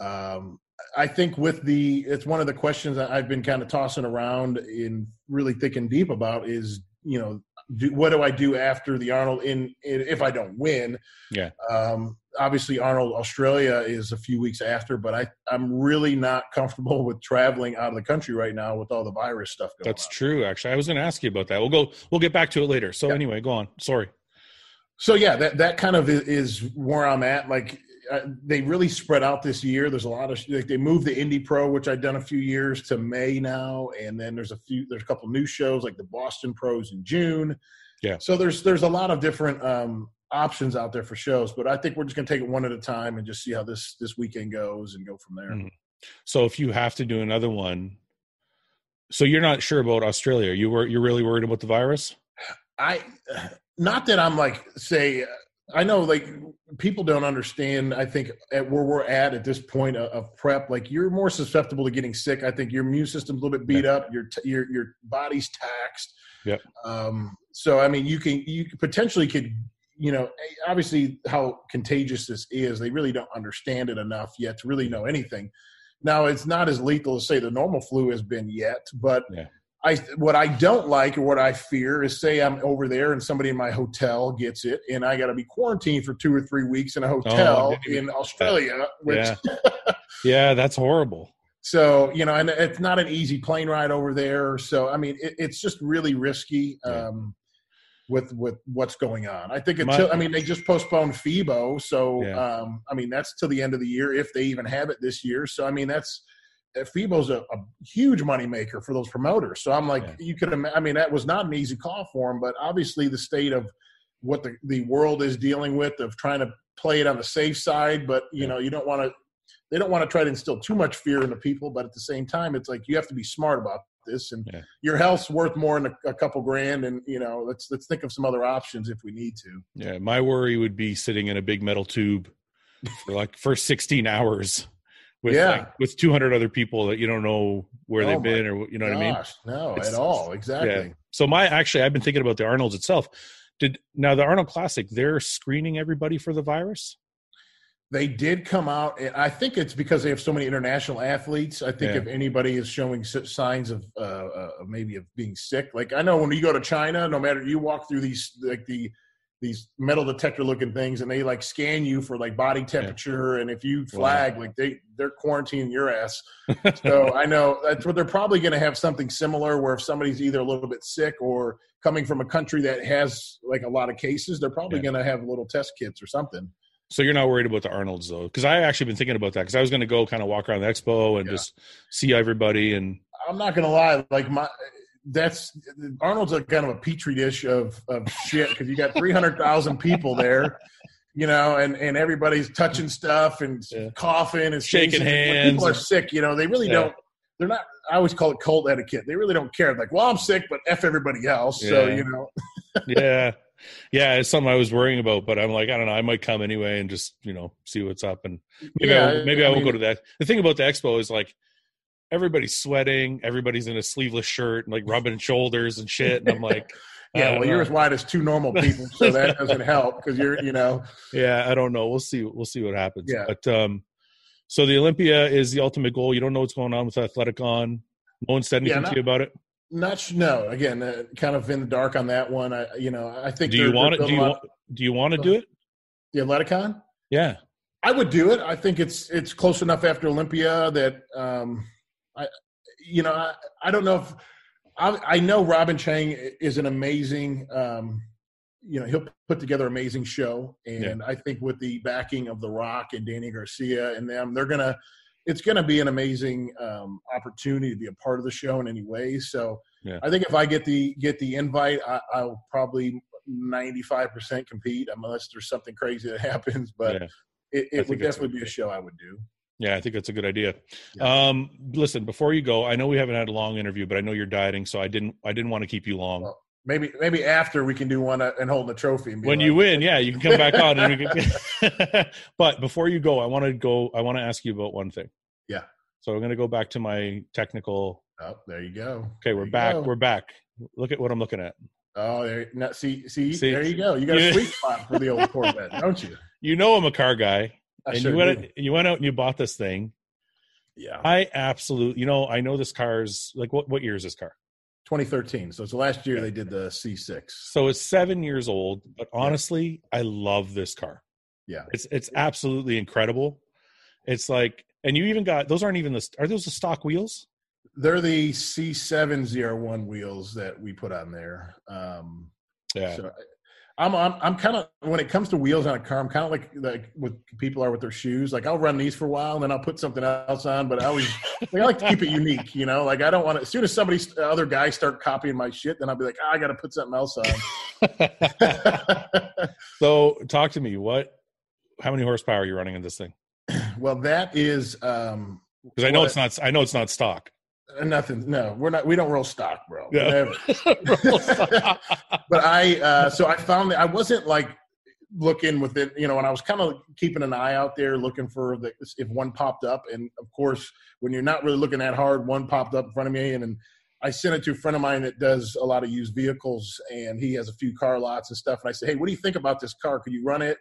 Um, I think with the it's one of the questions that I've been kind of tossing around in really thick and deep about is you know do, what do I do after the Arnold in, in if I don't win? Yeah. Um, obviously, Arnold Australia is a few weeks after, but I I'm really not comfortable with traveling out of the country right now with all the virus stuff going That's on. true. Actually, I was going to ask you about that. We'll go. We'll get back to it later. So Yeah. anyway, go on. Sorry. So yeah, that that kind of is, where I'm at. Like uh, they really spread out this year. There's a lot of like they moved the Indy Pro, which I'd done a few years, to May now, and then there's a few there's a couple new shows like the Boston Pros in June. Yeah. So there's there's a lot of different um, options out there for shows, but I think we're just gonna take it one at a time and just see how this this weekend goes and go from there. Mhm. So if you have to do another one, so you're not sure about Australia. You were you're really worried about the virus. I not that I'm like say I know like people don't understand I think at where we're at at this point of, of prep like you're more susceptible to getting sick I think your immune system's a little bit beat up your t- your your body's taxed Yeah. um so I mean you can you potentially could you know obviously how contagious this is they really don't understand it enough yet to really know anything now it's not as lethal as say the normal flu has been yet but Yeah. I what I don't like or what I fear is say I'm over there and somebody in my hotel gets it and I got to be quarantined for two or three weeks in a oh, hotel oh, in Australia. Which, yeah. yeah, that's horrible. So you know, and it's not an easy plane ride over there. So I mean, it, it's just really risky. Um, with with what's going on. I think until I mean they just postponed FIBO, so yeah. um, I mean that's till the end of the year if they even have it this year. So I mean that's uh, FIBO's a, a huge moneymaker for those promoters. So I'm like, yeah. you could, I mean, that was not an easy call for them, but obviously the state of what the, the world is dealing with of trying to play it on the safe side, but you yeah. know, you don't want to, they don't want to try to instill too much fear in the people, but at the same time, it's like you have to be smart about this, and yeah. your health's worth more than a, a, couple grand, and you know, let's let's think of some other options if we need to. Yeah, my worry would be sitting in a big metal tube for like for 16 hours with yeah. Like, with 200 other people that you don't know where oh they've been or you know gosh, what I mean? No, it's, at all. Exactly. Yeah. So my actually, I've been thinking about the Arnold's itself. Did now the Arnold Classic? They're screening everybody for the virus. They did come out, and I think it's because they have so many international athletes. I think yeah. if anybody is showing signs of uh, uh, maybe of being sick, like I know when you go to China, no matter you walk through these like the these metal detector looking things and they like scan you for like body temperature yeah. and if you flag wow. like they they're quarantining your ass so i know that's what they're probably going to have something similar where if somebody's either a little bit sick or coming from a country that has like a lot of cases they're probably yeah. going to have little test kits or something so you're not worried about the arnolds though because i actually been thinking about that because i was going to go kind of walk around the expo and yeah. just see everybody and i'm not going to lie like my that's Arnold's a kind of a petri dish of of shit because you got three hundred thousand people there, you know, and and everybody's touching stuff and yeah. coughing and shaking hands. People are sick, you know, they really yeah. don't. They're not. I always call it cult etiquette. They really don't care. Like, well, I'm sick, but f everybody else. So you know. yeah, yeah, it's something I was worrying about, but I'm like, I don't know. I might come anyway and just you know see what's up, and maybe yeah, I, maybe I, I will go to that. The thing about the expo is like everybody's sweating, everybody's in a sleeveless shirt, and like rubbing shoulders and shit. And I'm like, yeah, well, know. you're as wide as two normal people, so that doesn't help because you're, you know. Yeah, I don't know. We'll see. We'll see what happens. Yeah. But um, so the Olympia is the ultimate goal. You don't know what's going on with Athleticon. No one said anything yeah, to you about it. Not no. Again, uh, kind of in the dark on that one. I, you know, I think. Do you want it? Do you want? Do you want to do it? The Athleticon. Yeah, I would do it. I think it's it's close enough after Olympia that um, I, you know, I, I don't know if I, I, know Robin Chan is an amazing, um, you know, he'll put together an amazing show, and yeah. I think with the backing of The Rock and Dany Garcia and them, they're gonna, it's gonna be an amazing um, opportunity to be a part of the show in any way. So yeah. I think if I get the get the invite, I, I'll probably ninety five percent compete, unless there's something crazy that happens. But yeah. it, it would definitely be a show I would do. Yeah, I think that's a good idea. Yeah. Um, listen, before you go, I know we haven't had a long interview, but I know you're dieting, so I didn't I didn't want to keep you long. Well, maybe maybe after we can do one uh, and hold the trophy. when like, you win, yeah, you can come back on. And we can... but before you go, I want to go. I want to ask you about one thing. Yeah. So I'm going to go back to my technical. Oh, there you go. Okay, we're back. Go. We're back. Look at what I'm looking at. Oh, there. Now, see, see, see, there you go. You got a sweet spot for the old Corvette, don't you? You know I'm a car guy. I and sure you went you went out and you bought this thing yeah. I absolutely, you know, I know this car's like what what year is this car? 2013. So it's the last year they did the C6. So it's 7 years old, but honestly, yeah. I love this car. Yeah. It's it's absolutely incredible. It's like and you even got those aren't even the are those the stock wheels? They're the C7 ZR1 wheels that we put on there. Um yeah. So I'm I'm, I'm kind of when it comes to wheels on a car, I'm kind of like like what people are with their shoes. Like I'll run these for a while and then I'll put something else on. But I always like, I like to keep it unique, you know. Like I don't want to. As soon as somebody other guys start copying my shit, then I'll be like, oh, I got to put something else on. so talk to me. What? How many horsepower are you running in this thing? Well, that is um because I know it's not. I know it's not stock. Uh, nothing. No, we're not. We don't roll stock, bro. Yeah. but I, uh, so I found that I wasn't like looking with it, you know, and I was kind of keeping an eye out there, looking for the if one popped up, and of course, when you're not really looking that hard, one popped up in front of me, and, and I sent it to a friend of mine that does a lot of used vehicles, and he has a few car lots and stuff. And I said, "Hey, what do you think about this car? Could you run it?"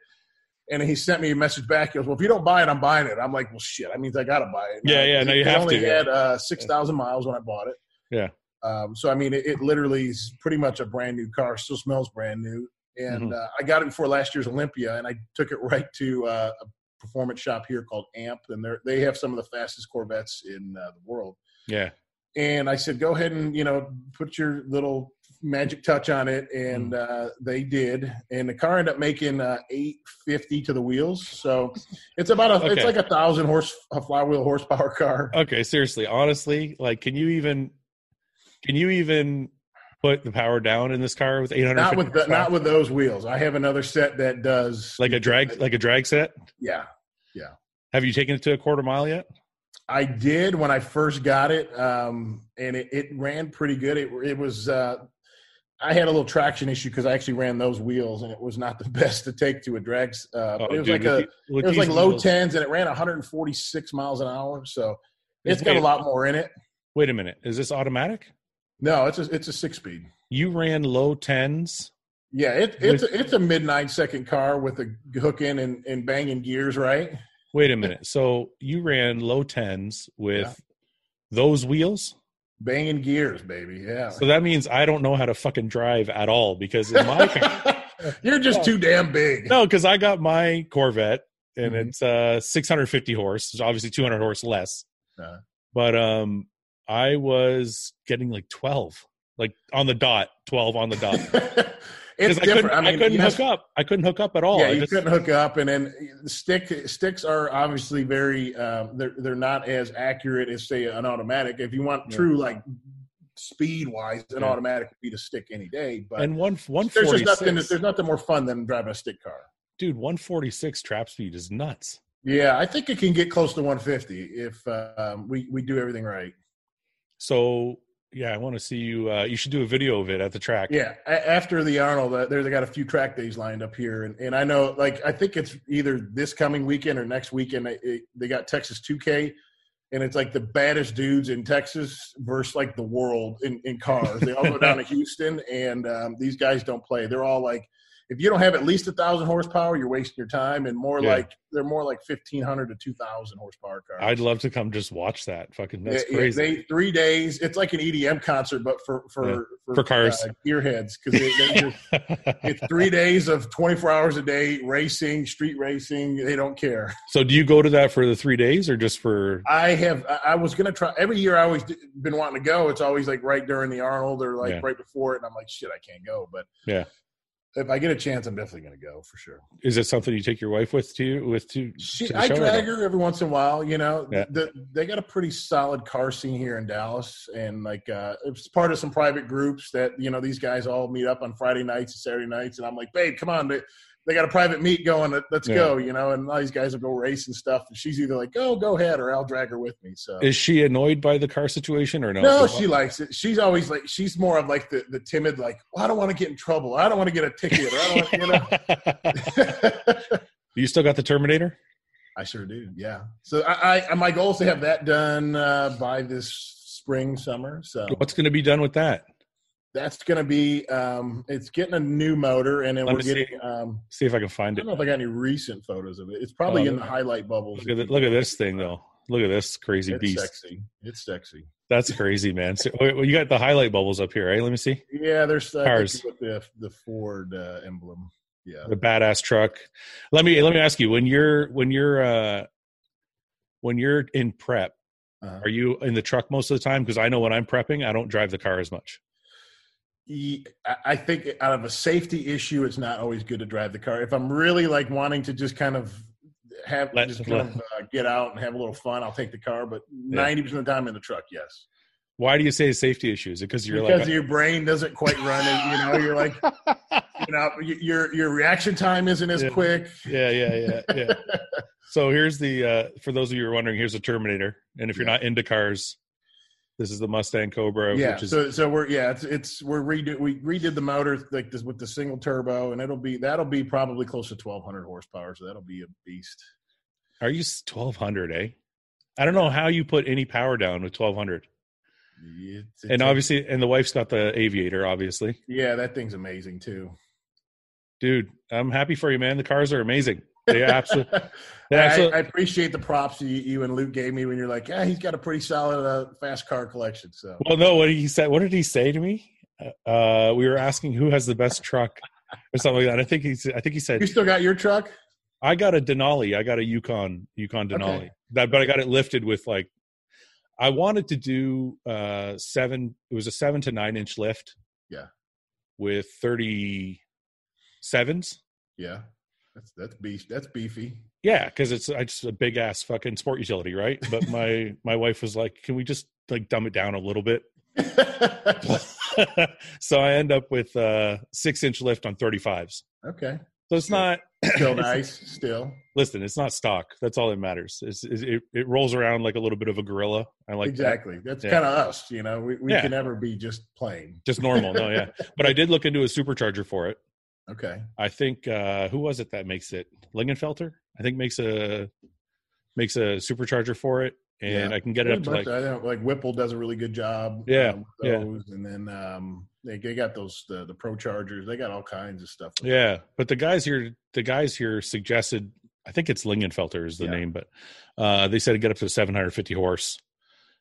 And he sent me a message back. He goes, "Well, if you don't buy it, I'm buying it." I'm like, "Well, shit. I mean, I gotta buy it." Yeah, yeah. No, you have only to. Had uh, six thousand miles when I bought it. Yeah. Um, so I mean, it, it, literally is pretty much a brand new car. Still smells brand new. And mm-hmm. uh, I got it before last year's Olympia, and I took it right to uh, a performance shop here called AMP, and they they have some of the fastest Corvettes in uh, the world. Yeah. And I said, go ahead and you know put your little magic touch on it, and mm. uh, they did. And the car ended up making uh, 850 to the wheels, so it's about a okay. it's like a thousand horse a flywheel horsepower car. Okay, seriously, honestly, like, can you even can you even put the power down in this car with 800 not with the, not with those wheels i have another set that does like a drag like a drag set yeah yeah have you taken it to a quarter mile yet i did when i first got it um, and it, it, ran pretty good it, it was uh, i had a little traction issue because i actually ran those wheels and it was not the best to take to a drag uh, oh, it was dude, like a it was like low wheels. 10s and it ran 146 miles an hour so it's got a lot more in it wait a minute is this automatic no, it's a it's a six speed. You ran low tens. Yeah, it, it's with, a, it's a mid nine second car with a hook in and, and banging gears, right? Wait a minute. So you ran low tens with yeah. those wheels? Banging gears, baby. Yeah. So that means I don't know how to fucking drive at all because in my car, you're just too damn big. No, because I got my Corvette and mm-hmm. it's uh 650 horse, so obviously 200 horse less. Uh-huh. But um I was getting like 12, like on the dot, 12 on the dot. it's I different. Couldn't, I, mean, I couldn't hook up. I couldn't hook up at all. Yeah, you just, couldn't hook up, and then stick sticks are obviously very. Um, they're they're not as accurate as say an automatic. If you want yeah. true like speed wise, an yeah. automatic would be the stick any day. But and one one there's just nothing. There's nothing more fun than driving a stick car. Dude, 146 trap speed is nuts. Yeah, I think it can get close to 150 if um, we we do everything right. So yeah, I want to see you. Uh, you should do a video of it at the track. Yeah, after the Arnold, uh, they got a few track days lined up here, and, and I know, like, I think it's either this coming weekend or next weekend. It, they got Texas 2K, and it's like the baddest dudes in Texas versus like the world in, in cars. They all go down to Houston, and um, these guys don't play. They're all like if you don't have at least a thousand horsepower, you're wasting your time. And more yeah. like they're more like fifteen hundred to two thousand horsepower cars. I'd love to come just watch that. Fucking that's yeah, crazy. They three days. It's like an EDM concert, but for for yeah. for, for, cars, uh, gearheads. Because it's three days of twenty four hours a day racing, street racing. They don't care. So, do you go to that for the three days, or just for? I have. I was gonna try every year. I always been wanting to go. It's always like right during the Arnold or like right before it, and I'm like, shit, I can't go. But yeah if I get a chance, I'm definitely going to go for sure. Is it something you take your wife with to with to? She, to I drag her every once in a while. You know, yeah. the, they got a pretty solid car scene here in Dallas, and like uh, it's part of some private groups that you know these guys all meet up on Friday nights and Saturday nights, and I'm like, babe, come on, they got a private meet going. Let's yeah. go, you know. And all these guys will go race and stuff. And she's either like, "Go, go ahead," or I'll drag her with me. So is she annoyed by the car situation or no? No, she likes it. She's always like, she's more of like the the timid, like, well, I don't want to get in trouble. I don't want to get a ticket. Or I don't, you know. you still got the Terminator? I sure do. Yeah. So I, I my goal is to have that done uh, by this spring, summer. So what's going to be done with that? That's going to be um, it's getting a new motor and then Let we're getting see, um, see if i can find it i don't know if i got any recent photos of it. It's probably oh, in the highlight bubbles look at, look at this thing though. Look at this crazy it's beast. sexy. It's sexy. That's crazy man. So, well, you got the highlight bubbles up here right let me see. Yeah there's uh, cars. with the, the ford uh, emblem. Yeah. The badass truck. Let me let me ask you when you're when you're uh when you're in prep uh-huh. are you in the truck most of the time? Because i know when i'm prepping i don't drive the car as much I think out of a safety issue, it's not always good to drive the car. If I'm really like wanting to just kind of have let just kind of uh, get out and have a little fun, I'll take the car. But ninety yeah. percent of the time in the truck, yes. Why do you say safety issues? because you're because like, your brain doesn't quite run it. You know, you're like, you know, your your reaction time isn't as yeah. quick. Yeah, yeah, yeah, yeah. so here's the uh, for those of you who are wondering, here's a Terminator, and if you're not into cars, this is the Mustang Cobra. Yeah. Is, so so we're yeah it's it's we're redo we redid the motor like this with the single turbo and it'll be that'll be probably close to 1200 horsepower. So that'll be a beast. Are you 1200? Eh. I don't know how you put any power down with 1200. It's, it's and obviously, and the wife's got the aviator, obviously. Yeah, that thing's amazing too. Dude, I'm happy for you, man. The cars are amazing. They absolutely. They absolutely I, I, appreciate the props you, you, and Luke gave me when you're like, yeah, he's got a pretty solid uh, fast car collection. So, well, no, what he said. What did he say to me? Uh, we were asking who has the best truck or something like that. I think he. I think he said. You still got your truck? I got a Denali. I got a Yukon Yukon Denali. Okay. That, but I got it lifted with like. I wanted to do uh seven. It was a seven to nine inch lift. Yeah. With thirty sevens. Yeah, that's that's beef. That's beefy. Yeah, because it's I just a big ass fucking sport utility, right? But my my wife was like, "Can we just like dumb it down a little bit?" so I end up with a six inch lift on 35s. Okay. So it's not still nice. Still, listen, it's not stock. That's all that matters. It's, it, it rolls around like a little bit of a gorilla. I like exactly. That. That's yeah. kind of us. You know, we, we yeah. can never be just plain, just normal. No, yeah. But I did look into a supercharger for it. Okay. I think uh who was it that makes it? Lingenfelter. I think makes a makes a supercharger for it and yeah. I can get it up to like I know, like Whipple does a really good job. Yeah, um, yeah. And then um, they, they got those the, the Pro Chargers. They got all kinds of stuff. Yeah, but the guys here, the guys here suggested. I think it's Lingenfelter is the yeah. name, but uh, they said to get up to 750 horse,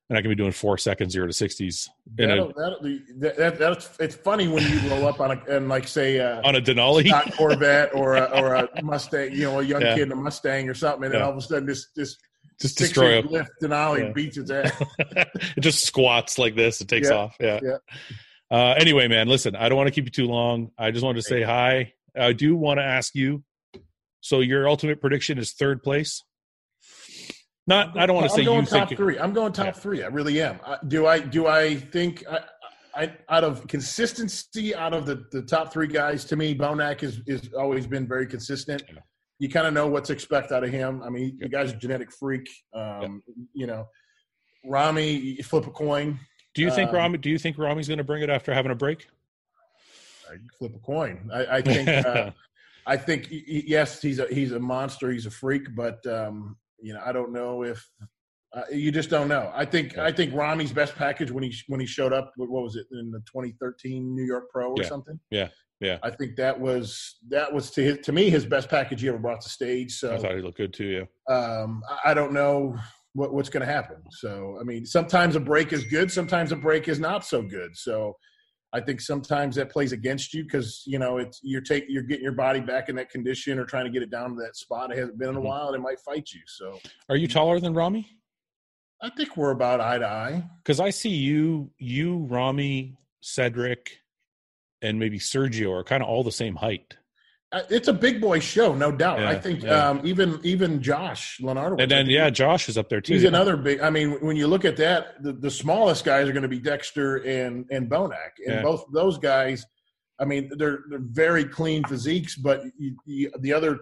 and I can be doing four seconds zero to sixties. That'll, that'll, that, that, that's it's funny when you roll up on a and like say uh, on a Denali Corvette or a, or a Mustang, you know, a young yeah. kid in a Mustang or something, and then all of a sudden this this just destroy it. Lift Denali yeah. beats its ass. it just squats like this. It takes yeah. off. Yeah. Yeah. Uh, anyway, man, listen, I don't want to keep you too long. I just wanted to say hi. I do want to ask you. So your ultimate prediction is third place. Not, I don't want to say I'm going you top think three. I'm going top yeah. three. I really am. I, do I? Do I think? I, I, out of consistency, out of the, the top three guys, to me, Bonac has is always been very consistent. Yeah you kind of know what to expect out of him. I mean, the guy's a genetic freak. Um, You know, Ramy, flip a coin. Do you think um, Ramy? Do you think Ramy's going to bring it after having a break? flip a coin. I, I think. uh, I think yes, he's a he's a monster. He's a freak, but um, you know, I don't know if uh, you just don't know. I think I think Ramy's best package when he when he showed up. What was it in the 2013 New York Pro or yeah. something? Yeah, yeah, I think that was that was to his, to me his best package he ever brought to stage. So I thought he looked good too. Yeah. Um, I don't know what, what's going to happen. So I mean, sometimes a break is good, sometimes a break is not so good. So I think sometimes that plays against you because you know it's you're taking you're getting your body back in that condition or trying to get it down to that spot. It hasn't been in a mm-hmm. while, and it might fight you. So are you taller than Ramy? I think we're about eye to eye. Because I see you, you, Ramy, Cedric, and maybe Sergio are kind of all the same height. Uh, it's a big boy show, no doubt. Yeah, I think yeah. um, even even Josh Lenartowicz, and then yeah, Josh is up there too. He's another big. I mean, when you look at that, the, the smallest guys are going to be Dexter and and Bonac, and yeah. both those guys. I mean, they're they're very clean physiques, but you, you, the other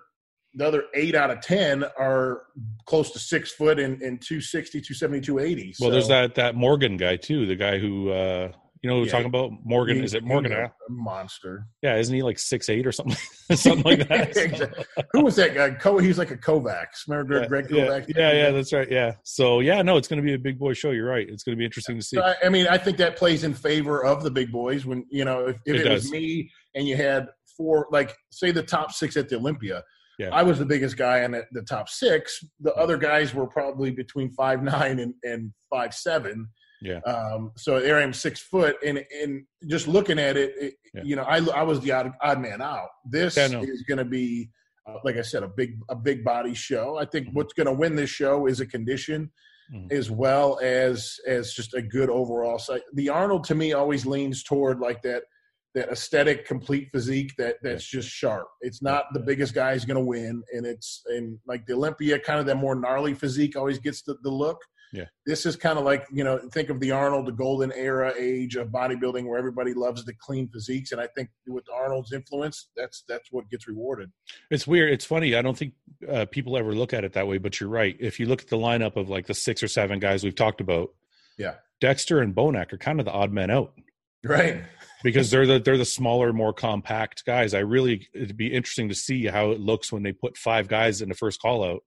the other eight out of ten are close to six foot and, and 260 270 280 well there's that that morgan guy too the guy who uh you know, we're yeah. talking about Morgan. He, is it Morgan? A monster. Yeah, isn't he like six eight or something? something like that. Who was that guy? Co- he was like a Kovacs. Remember yeah, Greg Kovacs? Yeah, yeah, that's right. Yeah. So yeah, no, it's going to be a big boy show. You're right. It's going to be interesting to see. I, I, mean, I think that plays in favor of the big boys. When you know, if, if it, it was me and you had four, like say the top six at the Olympia. Yeah. I was the biggest guy in the, the top six. The other guys were probably between five nine and, and five seven yeah. Um, so there I am six foot, and and just looking at it, it yeah. you know, I I was the odd, odd man out. This yeah, is going to be, uh, like I said, a big a big body show. I think mm-hmm. what's going to win this show is a condition, mm-hmm. as well as as just a good overall. So the Arnold to me always leans toward like that that aesthetic complete physique that that's just sharp it's not the biggest guy is going to win and it's and like the olympia kind of that more gnarly physique always gets the, the look yeah. This is kind of like, you know, think of the Arnold, the golden era age of bodybuilding where everybody loves the clean physiques. And I think with Arnold's influence, that's that's what gets rewarded. It's weird. It's funny. I don't think uh, people ever look at it that way, but you're right. If you look at the lineup of like the six or seven guys we've talked about, yeah, Dexter and Bonac are kind of the odd men out. Right. because they're the they're the smaller, more compact guys. I really it'd be interesting to see how it looks when they put five guys in the first call out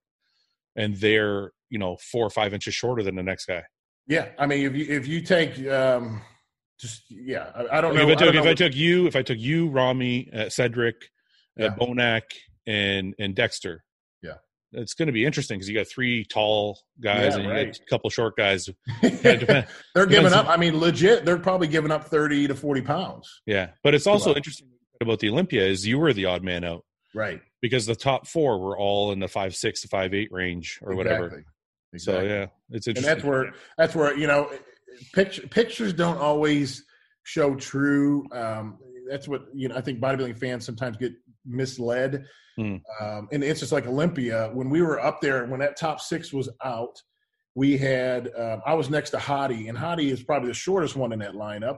and they're you know four or five inches shorter than the next guy. Yeah, I mean, if you if you take um, just yeah, I, I don't know. If I took, if I took you, if I took you, Ramy, uh, Cedric, uh, yeah. Bonac, and and Dexter, yeah, it's going to be interesting because you got three tall guys Yeah, and you got a couple short guys. they're giving up. I mean, legit, they're probably giving up thirty to forty pounds. Yeah, but it's also Wow. interesting about the Olympia is you were the odd man out Right. because the top four were all in the five six to five eight range or whatever. Exactly. So yeah, it's and that's where that's where you know picture, pictures don't always show true um that's what you know i think bodybuilding fans sometimes get misled Hmm. um and it's just like olympia when we were up there when that top six was out we had um, i was next to Hadi and Hadi is probably the shortest one in that lineup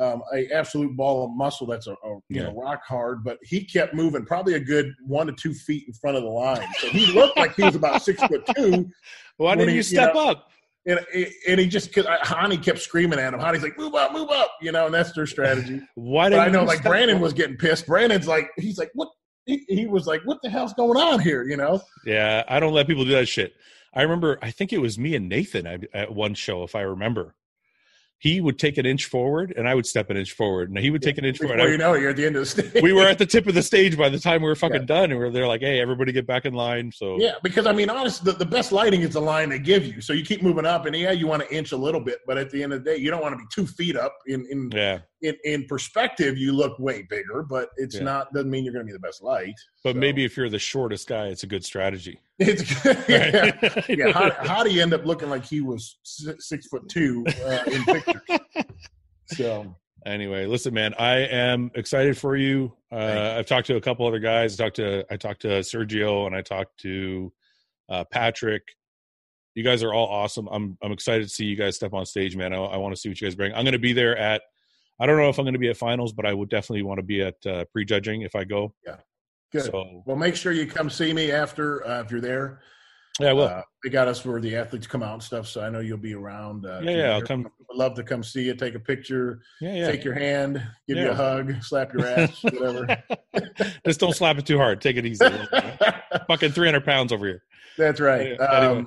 um, a absolute ball of muscle that's a, a you know rock hard, but he kept moving probably a good one to two feet in front of the line. So he looked like he was about six foot two, Why didn't he- you you step know, up? and and he just cause Hany kept screaming at him. Hany's like, "Move up, move up," you know, and that's their strategy. Why But didn't I know, like Brandon up? was getting pissed. Brandon's like, he's like, "What?" He, he was like, "What the hell's going on here?" You know? Yeah, I don't let people do that shit. I remember, I think it was me and Nathan at at one show, if I remember. He would take an inch forward, and I would step an inch forward, and he would take an inch Before forward. you know it, you're at the end of the stage. we were at the tip of the stage by the time we were fucking Yeah. done, and we are there like, "Hey, everybody, get back in line." So Yeah, because I mean, honestly, the, the best lighting is the line they give you. So you keep moving up, and yeah, you want to inch a little bit, but at the end of the day, you don't want to be two feet up. In in yeah. In, in perspective, you look way bigger, but it's Yeah. not doesn't mean you're going to be the best light. But So- maybe if you're the shortest guy, it's a good strategy. it's yeah. Right? yeah, how, how do you end up looking like he was six, six foot two uh, in pictures? So anyway, listen, man, I am excited for you. Uh, I've talked to a couple other guys. I talked to I talked to Sergio and I talked to uh, Patrick. You guys are all awesome. I'm I'm excited to see you guys step on stage, man. I, I want to see what you guys bring. I'm going to be there at. I don't know if I'm going to be at finals, but I would definitely want to be at uh, prejudging if I go. Yeah, good. So well, make sure you come see me after uh, if you're there. yeah, well, Uh, they got us where the athletes come out and stuff, so I know you'll be around. Uh, Yeah, yeah, I'll come. Would love to come see you, take a picture, yeah, yeah. take your hand, give you a hug, slap your ass, whatever. Just don't slap it too hard. Take it easy. a little bit. Fucking 300 pounds over here. That's right. Yeah, anyway.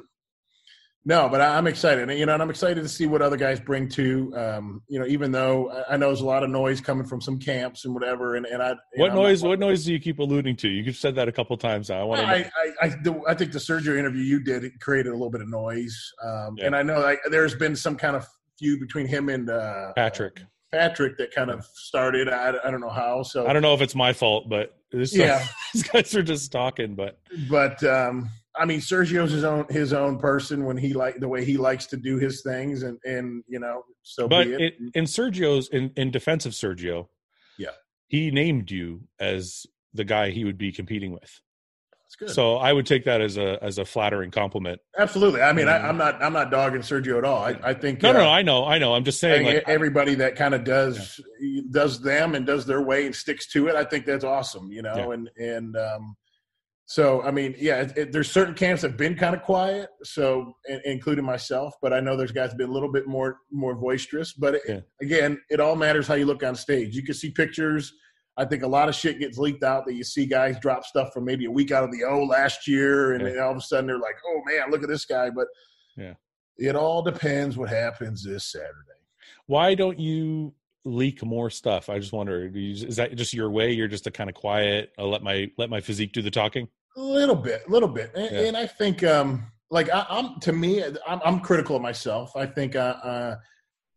No, but I, I'm excited, and you know, and I'm excited to see what other guys bring to. Um, you know, even though I- know there's a lot of noise coming from some camps and whatever, and, and I. What know, noise? What noise do you keep alluding to? You said that a couple times now. I want to. I, I, I, the, I think the Sergio interview you did it created a little bit of noise, um, Yeah. and I know like there's been some kind of feud between him and uh, Patrick. Patrick that kind of started. I, I don't know how. So, I don't know if it's my fault, but this, Yeah. these guys are just talking. But but um, I mean, Sergio's his own his own person when he like the way he likes to do his things, and and you know, so but be it. in, Sergio's in in defense of Sergio, Yeah. he named you as the guy he would be competing with. So I would take that as a as a flattering compliment. Absolutely. I mean, I, Um, I'm not I'm not dogging Sergio at all. I, I think No, uh, no, I know, I know. I'm just saying, like, everybody that kind of does does them and does their way and sticks to it. I think that's awesome, you know. Yeah. And and um, so I mean, yeah, it, it, there's certain camps that have been kind of quiet, so in, including myself. But I know there's guys been a little bit more more boisterous. But it, Yeah. again, it all matters how you look on stage. You can see pictures. I think a lot of shit gets leaked out that you see guys drop stuff from maybe a week out of the O last year, and Yeah. then all of a sudden they're like, "Oh man, look at this guy!" But Yeah. it all depends what happens this Saturday. why don't you leak more stuff? I just wonder, is that just your way? You're just a kind of quiet. I'll let my let my physique do the talking. A little bit, a little bit, and, Yeah. and I think, um, like I, I'm to me, I'm, I'm critical of myself. I think, uh, uh,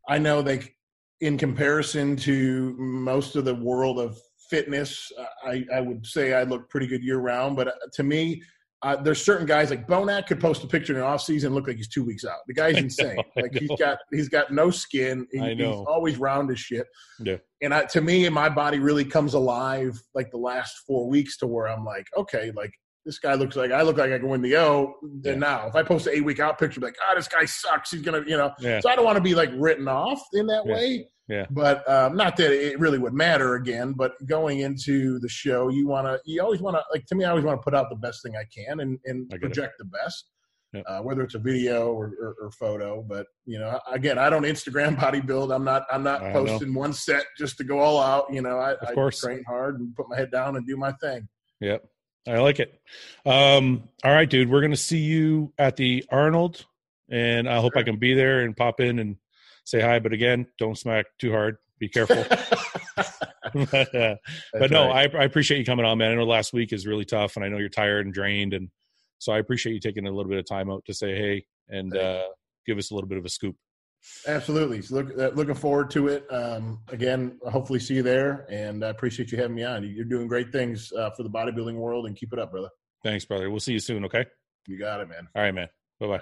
I know like in comparison to most of the world of fitness, I, I would say I look pretty good year round. But uh, to me, uh, there's certain guys like Bonac could post a picture in the off season and look like he's two weeks out. The guy's insane. know, like he's got he's got no skin. He- I He's always round as shit. Yeah. And I, to me, my body really comes alive like the last four weeks to where I'm like, okay, like this guy looks like I look like I can win the O. Then Yeah. now, if I post an eight week out picture, like, ah, this guy sucks. He's gonna, you know. Yeah. So I don't want to be like written off in that Yeah. way. Yeah. But um, not that it really would matter again. But going into the show, you want to, you always want to, like to me, I always want to put out the best thing I can and, and get it. project the best. Yeah. Uh, whether it's a video or, or, or photo, but you know, again, I don't Instagram bodybuild. I'm not. I'm not I know. posting one set just to go all out. You know, I, Of I course. train hard and put my head down and do my thing. Yep. I like it. Um, all right, dude. We're gonna see you at the Arnold, and I hope I can be there and pop in and say hi. But again, don't smack too hard. Be careful. but uh, but no, I, I appreciate you coming on, man. I know last week is really tough, and I know you're tired and drained, and So I appreciate you taking a little bit of time out to say hey and uh, give us a little bit of a scoop. Absolutely. So Look, uh, looking forward to it. Um, again, hopefully see you there, and I appreciate you having me on. You're doing great things uh, for the bodybuilding world, and keep it up, brother. Thanks, brother. We'll see you soon. Okay. You got it, man. All right, man. Bye bye.